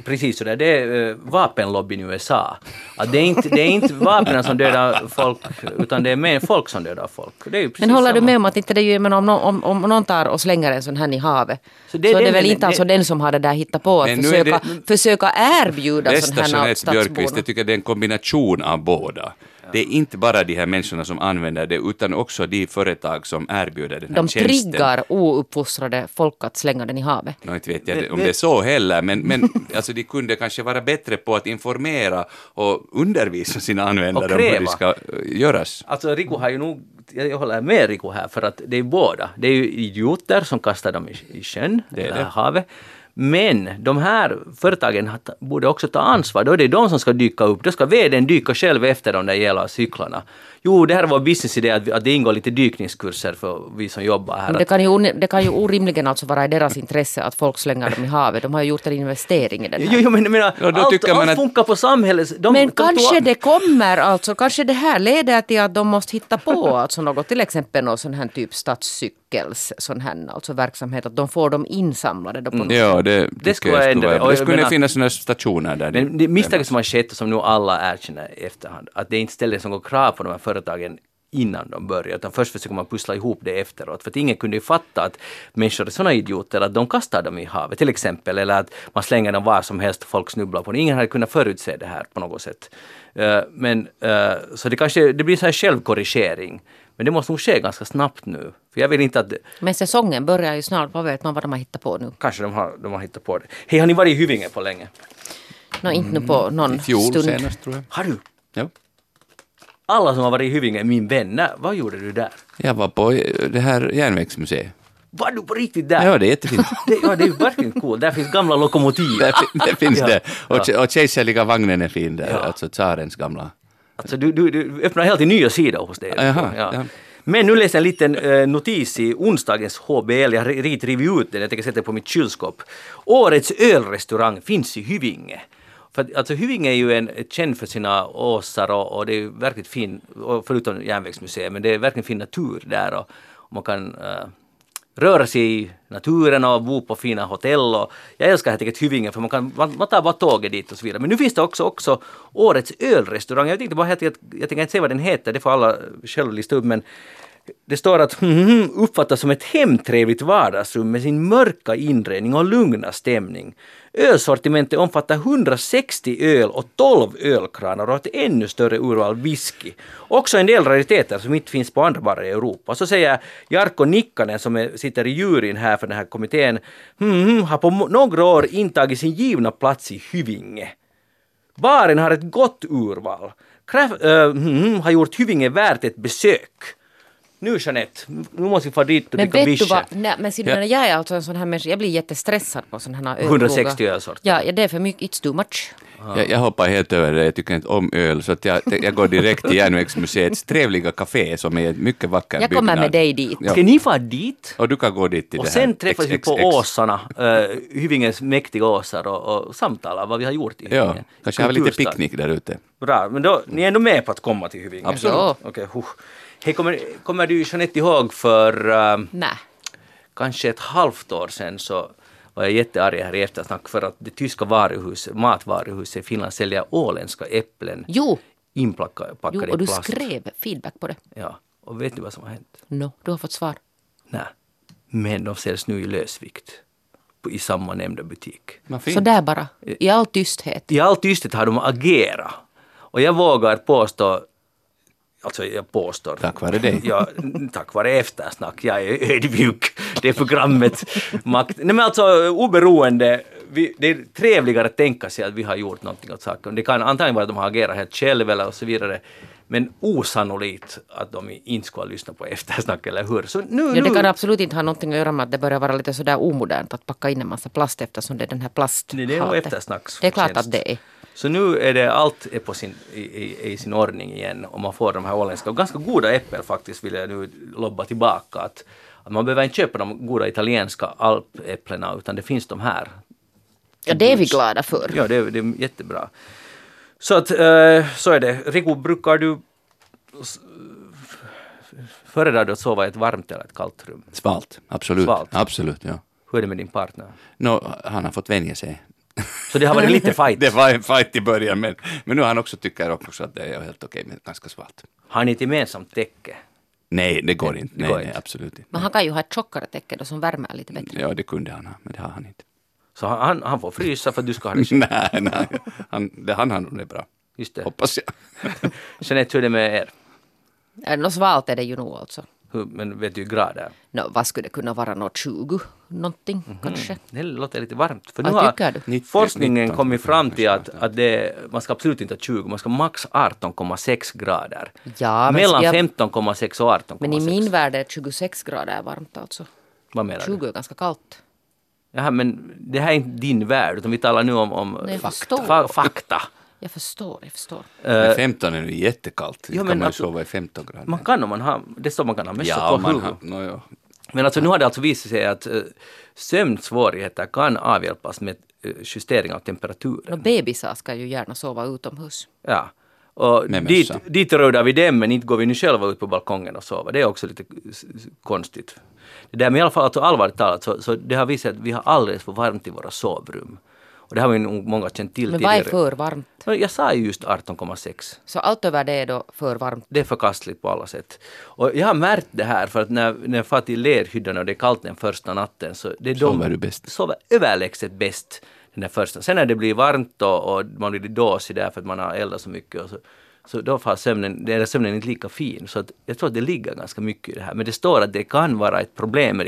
precis sådär? Det är uh, vapenlobbyn i USA. Att det, är inte, det är inte vapnen som dödar folk utan det är mer folk som dödar folk. men håller samma. du med om att inte det är ju, men om, om, om någon tar och slänger en sån här i havet så det, så det är väl inte det, alltså den som har det där hittat på att försöka, det, försöka erbjuda sån här stadsbor. Björkqvist, jag tycker det är en kombination av båda det är inte bara de här människorna som använder det, utan också de företag som erbjuder den här de tjänsten. De triggar ouppfostrade folk att slänga den i havet. No, inte vet jag om det är så heller, men, men alltså, de kunde kanske vara bättre på att informera och undervisa sina användare om hur det ska eh, göras. Alltså Riku har ju nog, jag håller med Riku här, för att det är båda. Det är ju idioter som kastar dem i, i sjön, eller det. havet. Men de här företagen borde också ta ansvar. Då är det de som ska dyka upp. Då ska vdn dyka själv efter de där jävla cyklarna. Jo, det här var businessidé att, att det ingår lite dykningskurser för vi som jobbar här. Men det, kan ju, det kan ju orimligen alltså vara i deras intresse att folk slänger dem i havet. De har ju gjort en investering i den här. Jo, jo men ja, allt, allt att... funkar på samhället. De, men de, kanske de... det kommer alltså, kanske det här leder till att de måste hitta på alltså något, till exempel någon sån här typ stadscykels sån här alltså verksamhet, att de får dem insamlade då på mm. Ja, det, det skulle jag ändå... Det skulle menar, finnas sådana stationer där. Men det misstaget som har skett och som nu alla erkänner i efterhand, att det inte ställer några krav på de här företagen innan de börjar, utan först försöker man pussla ihop det efteråt. För att ingen kunde ju fatta att människor är sådana idioter att de kastar dem i havet till exempel, eller att man slänger dem var som helst och folk snubblar på det. Ingen hade kunnat förutse det här på något sätt. Eh, men, eh, så det kanske det blir så här självkorrigering. Men det måste nog ske ganska snabbt nu. För jag vill inte att... Men säsongen börjar ju snart. Vad vet man vad de har hittat på nu? Kanske de har, de har hittat på det. Hej, har ni varit i Hyvinge på länge? Nå, inte nu på någon I fjol stund. senast tror jag. Har du? Ja. Alla som har varit i Hyvinge är min vän. Nej, Vad gjorde du där? Jag var på eh, det här järnvägsmuseet. Var du på riktigt där? Ja, det är jättefint. Det, ja, det är verkligen coolt. Där finns gamla lokomotiv. Fi- det finns Ja, det. Och, ja. och kejserliga vagnen är fin där, Ja. alltså tsarens gamla. Alltså, du, du, du öppnar helt nya sidor hos dig. Jaha, ja. Men nu läser jag en liten eh, notis i onsdagens HBL. Jag har riktigt rivit ut den. Jag tänker sätta den på mitt kylskåp. Årets ölrestaurang finns i Hyvinge. För alltså Hyvinge är ju en, känd för sina åsar och, och det är verkligen fin, förutom järnvägsmuseet, men det är verkligen fin natur där och, och man kan uh, röra sig i naturen och bo på fina hotell. Och jag älskar helt enkelt Hyvinge för man, kan, man, man tar bara tåget dit och så vidare. Men nu finns det också, också årets ölrestaurang. Jag tänkte bara helt enkelt, jag tänker inte säga vad den heter, det får alla själva lista upp. Men det står att hmm, uppfattas som ett hemtrevligt vardagsrum med sin mörka inredning och lugna stämning. Ölsortimentet omfattar 160 öl och 12 ölkranar och ett ännu större urval whisky. Också en del rariteter som inte finns på andra barer i Europa. Så säger Jarkko Nikkanen som är, sitter i juryn här för den här kommittén, hmm, har på några år intagit sin givna plats i Hyvinge. Baren har ett gott urval. Kraft, äh, har gjort Hyvinge värt ett besök. Nu Jeanette, nu måste vi få dit och Men vet du vad, nej, men ser du, Ja. jag är alltså en sån här människa, jag blir jättestressad på sån här ölprover. 160 ölsorter. Ja, ja, det är för mycket, it's too much. Jag, jag hoppar helt över det, jag tycker inte om öl, så att jag, jag går direkt till järnvägsmuseets trevliga café som är en mycket vacker Jag kommer byggnad. med dig dit. Ja. Ska ni fara dit? Och du kan gå dit till Och det här. sen träffas vi på åsarna, uh, Hyvingens mäktiga åsar och, och samtalar vad vi har gjort i Ja, Hyvinge. kanske ha lite Kulturstad. picknick där ute. Bra, men då, ni är ändå med på att komma till Hyvinge? Absolut. Ja. Okej, huh. Hej, kommer, kommer du Jeanette ihåg för uh, Nej. kanske ett halvt år sedan så var jag jättearg här i eftersnack för att det tyska varuhuset, matvaruhuset i Finland säljer åländska äpplen Jo, inpackade jo, i och du plast. skrev feedback på det. Ja, och vet du vad som har hänt? No, du har fått svar. Nej, men de säljs nu i lösvikt i samma nämnda butik. Så där bara, i all tysthet. I all tysthet har de agerat. Och jag vågar påstå, alltså jag påstår. Tack vare dig. Ja, tack vare eftersnack. Jag är ödmjuk. Det är programmet Makt. Nej men alltså oberoende. Vi, det är trevligare att tänka sig att vi har gjort någonting åt saken. Det kan antagligen vara att de har agerat helt själv eller och så vidare. Men osannolikt att de inte skulle ha lyssnat på eftersnack, eller hur? Så nu, Ja, det nu, kan absolut inte ha någonting att göra med att det börjar vara lite sådär omodernt att packa in en massa plast eftersom det är den här plast. Nej, det är nog eftersnacks Det är klart att det är. Så nu är det allt är på sin, i, i, i sin ordning igen och man får de här åländska och ganska goda äpplen faktiskt vill jag nu lobba tillbaka. Att, att man behöver inte köpa de goda italienska alpäpplena utan det finns de här. Ja, det är vi glada för. Ja, det, är- det är jättebra. Så att eh, så är det. Riku, brukar du föredrar du att sova i ett varmt eller ett kallt rum? Svalt, absolut. Svalt. Absolut, ja. Hur är det med din partner? Nå, han har fått vänja sig. Så det har varit lite fight. Det var en fight i början, men, men nu han också tycker också att det är helt okej med ganska svalt. Har ni ett gemensamt täcke? Nej, det går inte. det Nej, går nej, inte. absolut inte. Men han kan ju ha ett tjockare täcke då som värmer lite bättre. Ja, det kunde han ha, men det har han inte. Så han, han får frysa för att du ska ha det själv. nej, nej. Han, det, han har nog det bra. Just det. Hoppas jag. Jeanette, hur är det med er? Äh, Nå svalt är det ju nog alltså. Hur, men vet du grader? Nå, vad skulle det kunna vara? Nå 20 någonting kanske? Det låter lite varmt. För nu har tycker du? 90, forskningen 19, kommit fram till att, att det, man ska absolut inte ha 20, man ska max 18,6 grader. Ja, Mellan jag- 15,6 och 18,6. Men i min värld är 26 grader varmt alltså. Vad menar 20 du? är ganska kallt. Jaha, men det här är inte din värld, utan vi talar nu om, om Nej, fakta. fakta. Jag förstår, jag förstår. Men 15 är nu jättekallt. ja, kan men man ju alltså- sova i 15 grader. Man kan om man har, det står man kan ha mössa ja, på huvudet. har, no, ja. Men alltså nu har det alltså visat sig att uh, sömnsvårigheter kan avhjälpas med eh, justering av temperaturen. Och bebisar ska ju gärna sova utomhus. Ja. Och Med dit, mössa. dit rödar vi dem men inte går vi nu själva ut på balkongen och sover. Det är också lite konstigt. Det där med i alla fall alltså allvarligt talat så, så det har visat att vi har alldeles för varmt i våra sovrum. Och det har vi nog många känt till Men vad är för varmt? Jag sa ju just 18,6. Så allt över det är då för varmt? Det är förkastligt på alla sätt. Och jag har märkt det här för att när, när jag far till lerhyddan och det är kallt den första natten så det är Sover de, du bäst? Sover överlägset bäst den där första. Sen när det blir varmt och, och man blir dåsig där för att man har eldat så mycket och så, så då får sömnen, där sömnen inte lika fin. Så att jag tror att det ligger ganska mycket i det här. Men det står att det kan vara ett problem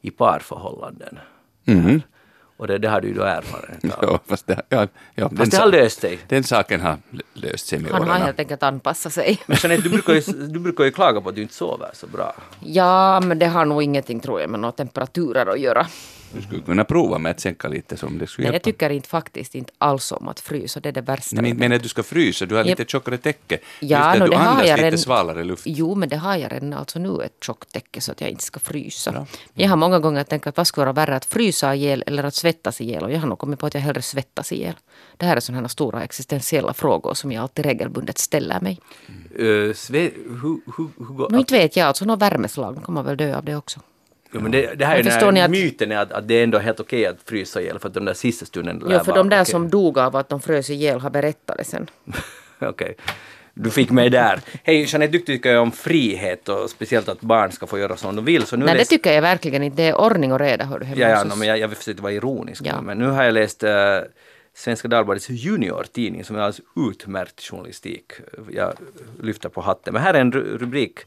i parförhållanden. Mhm. Och det, det har du ju då erfarenhet av. Ja, fast det, ja, ja, den, Fast det har löst sig. den saken har löst sig med Han har åren. helt enkelt anpassat sig. Men Jeanette, du brukar, ju, du brukar ju klaga på att du inte sover så bra. Ja, men det har nog ingenting tror jag med några temperaturer att göra. Du skulle kunna prova med att sänka lite som det skulle Nej, jag tycker inte faktiskt inte alls om att frysa, det är det värsta. Nej, men men att du ska frysa, du har lite tjockare täcke. Ja, Just nå, du det har andas jag lite redan. svalare luft. Jo, men det har jag redan alltså nu ett tjockt täcke så att jag inte ska frysa. Men jag har många gånger tänkt att vad skulle vara värre att frysa ihjäl eller att svettas ihjäl och jag har nog kommit på att jag hellre svettas ihjäl. Det här är sådana här stora existentiella frågor som jag alltid regelbundet ställer mig. Uh, sve, hur, hur går, Nå inte vet jag, alltså något värmeslag, nu kommer man väl dö av det också. Ja, men det, det här är Men den förstår ni att- myten är att, att det är ändå helt okej att frysa ihjäl för att de där sista stunden Ja, för de där okej. som dog av att de frös ihjäl har berättat det sen. Okej. Du fick mig där. Hej Jeanette, du tycker ju om frihet och speciellt att barn ska få göra som de vill. Så nu Nej, det läs- tycker jag verkligen inte. Det är ordning och reda, hör du Ja, ja no, men jag, jag försökte vara ironisk. Ja. Men nu har jag läst uh, Svenska Dagbladets juniortidning som är alldeles utmärkt journalistik. Jag lyfter på hatten. Men här är en ru- rubrik.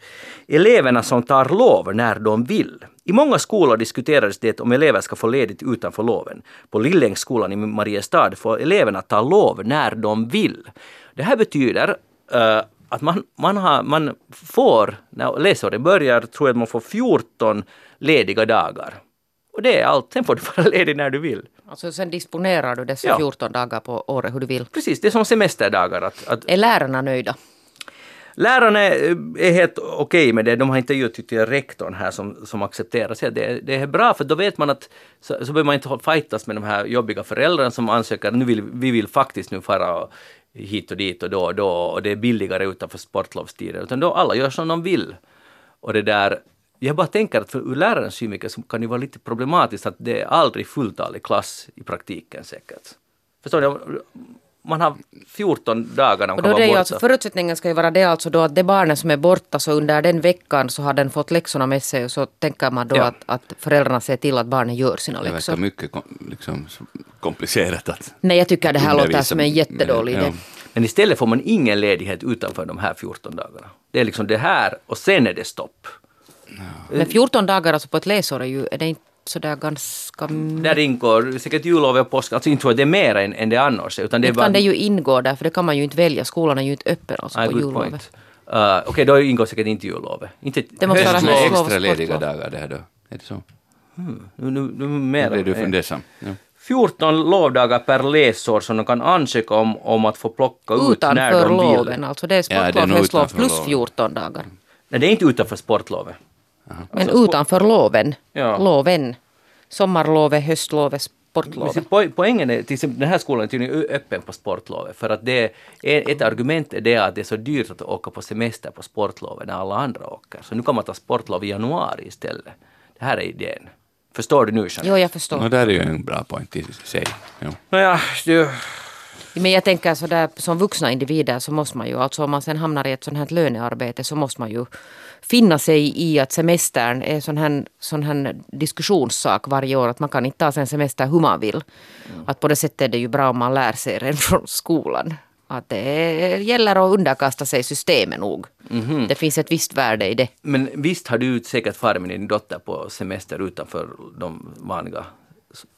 Eleverna som tar lov när de vill. I många skolor diskuterades det om elever ska få ledigt utanför loven. På Lillängsskolan i Mariestad får eleverna ta lov när de vill. Det här betyder eh, att man, man, har, man får, när läsåret börjar, tror jag att man får 14 lediga dagar. Och det är allt. Sen får du vara ledig när du vill. Alltså sen disponerar du dessa Ja. 14 dagar på året hur du vill. Precis, det är som semesterdagar. Att, att Är lärarna nöjda? Lärarna är helt okej med det. De har intervjuat tyckte jag, rektorn här som, som accepterar sig. Det, det är bra för då vet man att så, så behöver man inte fightas med de här jobbiga föräldrarna som ansöker. Nu vill, vi vill faktiskt nu fara hit och dit och då och då och det är billigare utanför sportlovstider. Utan då alla gör som de vill. Och det där jag bara tänker att för ur lärarens synvinkel så kan det vara lite problematiskt att det är aldrig fulltalig klass i praktiken säkert. Förstår ni? Man har 14 dagar när man kan då vara det är ju borta. alltså, förutsättningen ska ju vara det alltså då att det barnet som är borta så under den veckan så har den fått läxorna med sig och så tänker man då Ja. att, att föräldrarna ser till att barnet gör sina Det verkar läxor. mycket kom- liksom, komplicerat att Nej, jag tycker det här låter som en jättedålig idé. Men istället får man ingen ledighet utanför de här 14 dagarna. Det är liksom det här och sen är det stopp. Men 14 dagar alltså på ett läsår är ju, är det inte sådär ganska... Där ingår säkert jullov och påsk, alltså inte tror jag det är mer än, än det annars utan det är Det kan det ju ingå där, för det kan man ju inte välja. Skolan är ju inte öppen alltså Ah, på jullovet. point. Uh, Okej, då ingår säkert inte jullovet. Inte Det måste vara höstlov. höstlov. extra lediga dagar det här då? Är det så? Nu, nu, nu mer. Det är du fundersam? Ja. 14 lovdagar per läsår som de kan ansöka om, om att få plocka ut när Utanför de vill. loven, alltså det är Ja, det är sportlov, nog höstlov utanför plus loven. 14 dagar. Nej, det är inte utanför sportlovet. Men Alltså, utanför loven. Ja. Loven. Sommarlovet, höstlovet, sportlovet. po- Poängen är, till exempel den här skolan är tydligen öppen på sportlovet för att det är, ett argument är det att det är så dyrt att åka på semester på sportlovet när alla andra åker. Så nu kan man ta sportlov i januari istället. Det här är idén. Förstår du nu Jeanette? Jo, jag förstår. Och där är ju en bra point i sig. Ja. Nåja, du, Men jag tänker så där som vuxna individer så måste man ju, alltså om man sen hamnar i ett sånt här lönearbete så måste man ju finna sig i att semestern är sån här, sån här diskussionssak varje år. Att man kan inte ta sig en semester hur man vill. Att på det sättet är det ju bra om man lär sig redan från skolan. Att det gäller att underkasta sig systemet nog. Det finns ett visst värde i det. men visst har du säkert farit med din dotter på semester utanför de vanliga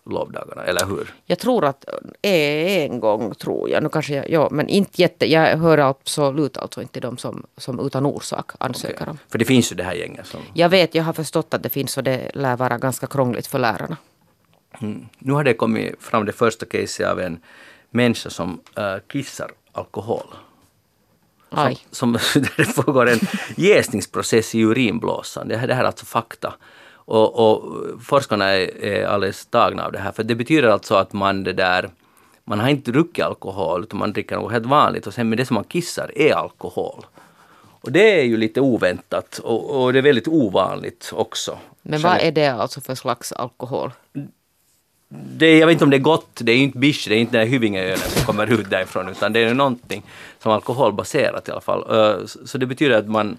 lovdagarna, eller hur? Jag tror att en gång tror jag, nu kanske jag, ja, men inte jätte, jag hör absolut alltså inte de som, som utan orsak ansöker om. För det finns ju det här gänget som... Jag vet, jag har förstått att det finns och det lär vara ganska krångligt för lärarna. Nu har det kommit fram det första caset av en människa som äh, kissar alkohol. Aj. som, det pågår en jäsningsprocess i urinblåsan. Det här, det här är alltså fakta. Och, och forskarna är, är alldeles tagna av det här. För det betyder alltså att man det där man har inte druckit alkohol utan man dricker något helt vanligt och sen med det som man kissar är alkohol. Och det är ju lite oväntat och, och det är väldigt ovanligt också. Men vad är det alltså för slags alkohol? det, jag vet inte om det är gott, det är inte bish, det är inte den här Hyvingeölen som kommer ut därifrån, utan det är någonting som är alkoholbaserat i alla fall. Så det betyder att man,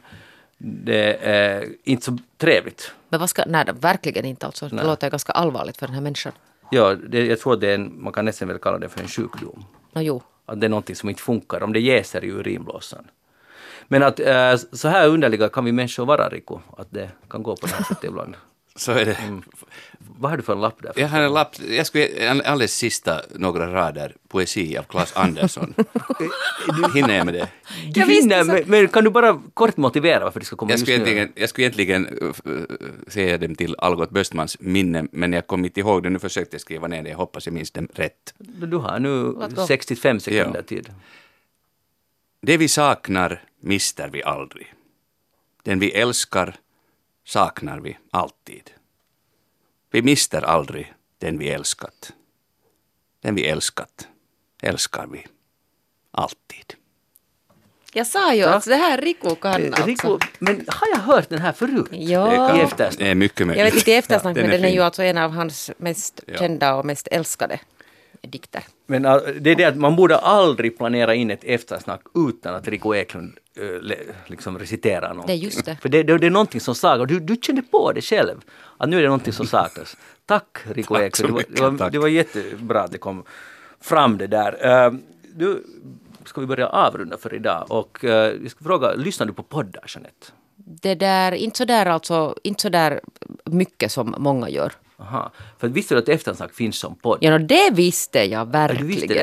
det är inte så trevligt. Men vad ska, nej, verkligen inte alltså. Det låter ganska allvarligt för den här människan. Ja, det, jag tror att det är en, man kan nästan väl kalla det för en sjukdom. Nå jo. Att det är någonting som inte funkar, om det jäser i urinblåsan. Men att äh, så här underliga kan vi människor vara, Rico, att det kan gå på det här sättet ibland. Så är det. Vad har du för en lapp där? Jag har en lapp, jag skulle alldeles sista några rader poesi av Claes Andersson. Hinner jag med det? Du hinner, men, men kan du bara kort motivera varför det ska komma Jag just skulle nu? egentligen, jag skulle egentligen uh, säga dem till Algot Böstmans minne, men jag kom inte ihåg det. Nu försökte jag skriva ner det, jag hoppas jag minns dem rätt. Du har nu Låt gå. 65 sekunder Ja. tid. Det vi saknar mister vi aldrig. Den vi älskar saknar vi alltid. Vi mister aldrig den vi älskat. Den vi älskat älskar vi alltid. Jag sa ju att det här kan alltså. Rico, men har jag hört den här förut? Ja. I eftersnack? Det är mycket möjligt. Jag vet inte i eftersnack, Den men är den är ju alltså en av hans mest Ja. kända och mest älskade dikter. Men äh, det är det att man borde aldrig planera in ett eftersnack utan att Rico Eklund äh, liksom reciterar någonting. Det är just det. För det, det, det är någonting som saknas. Du, du kände på det själv, att nu är det någonting som saknas. Tack Rico Tack Eklund. Det var, mycket, det, var, tack. det var jättebra att det kom fram det där. Äh, du, ska vi börja avrunda för idag och äh, jag ska fråga, lyssnar du på poddar Jeanette? Det där, inte så där alltså, inte så där mycket som många gör. Aha. För visste du att eftersnack finns som podd? Ja, no, det visste jag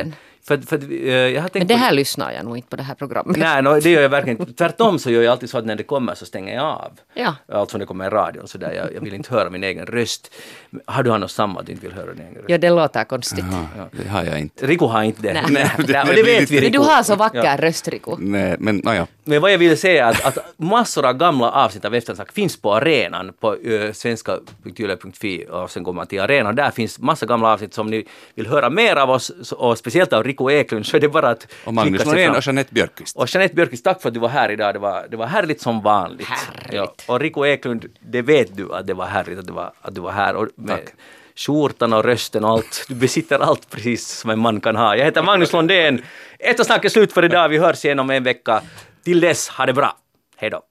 Ja, För, för, eh, jag har tänkt Men det på- här lyssnar jag nog inte på det här programmet. Nej, no, det gör jag verkligen inte. Tvärtom så gör jag alltid så att när det kommer så stänger jag av. Ja. Alltså när det kommer i radion så där. Jag, jag vill inte höra min egen röst. Har du något samma att du inte vill höra din egen röst? Ja, det låter konstigt. Ja, det har jag inte. Rico har inte det. Nej. Nej, Det- det vet vi Men du har så vacker Ja. röst, Rico. Nej, men naja. Men vad jag ville säga är att, att massor av gamla avsnitt av Eftersnack finns på arenan på uh, svenska.yle.fi och sen går man till arenan. Där finns massa gamla avsnitt som ni vill höra mer av oss och speciellt av Rico Eklund så är det bara att Och Magnus Norén och Jeanette Björkqvist. Och Jeanette Björkqvist, tack för att du var här idag. Det var, det var härligt som vanligt. Härligt. Ja. Och Rico Eklund, det vet du att det var härligt att du var, att du var här. Och med Tack. skjortan och rösten och allt. Du besitter allt precis som en man kan ha. Jag heter Magnus Lundén. Eftersnack är slut för idag. Vi hörs igen om en vecka. Till dess, ha det bra. Hej då.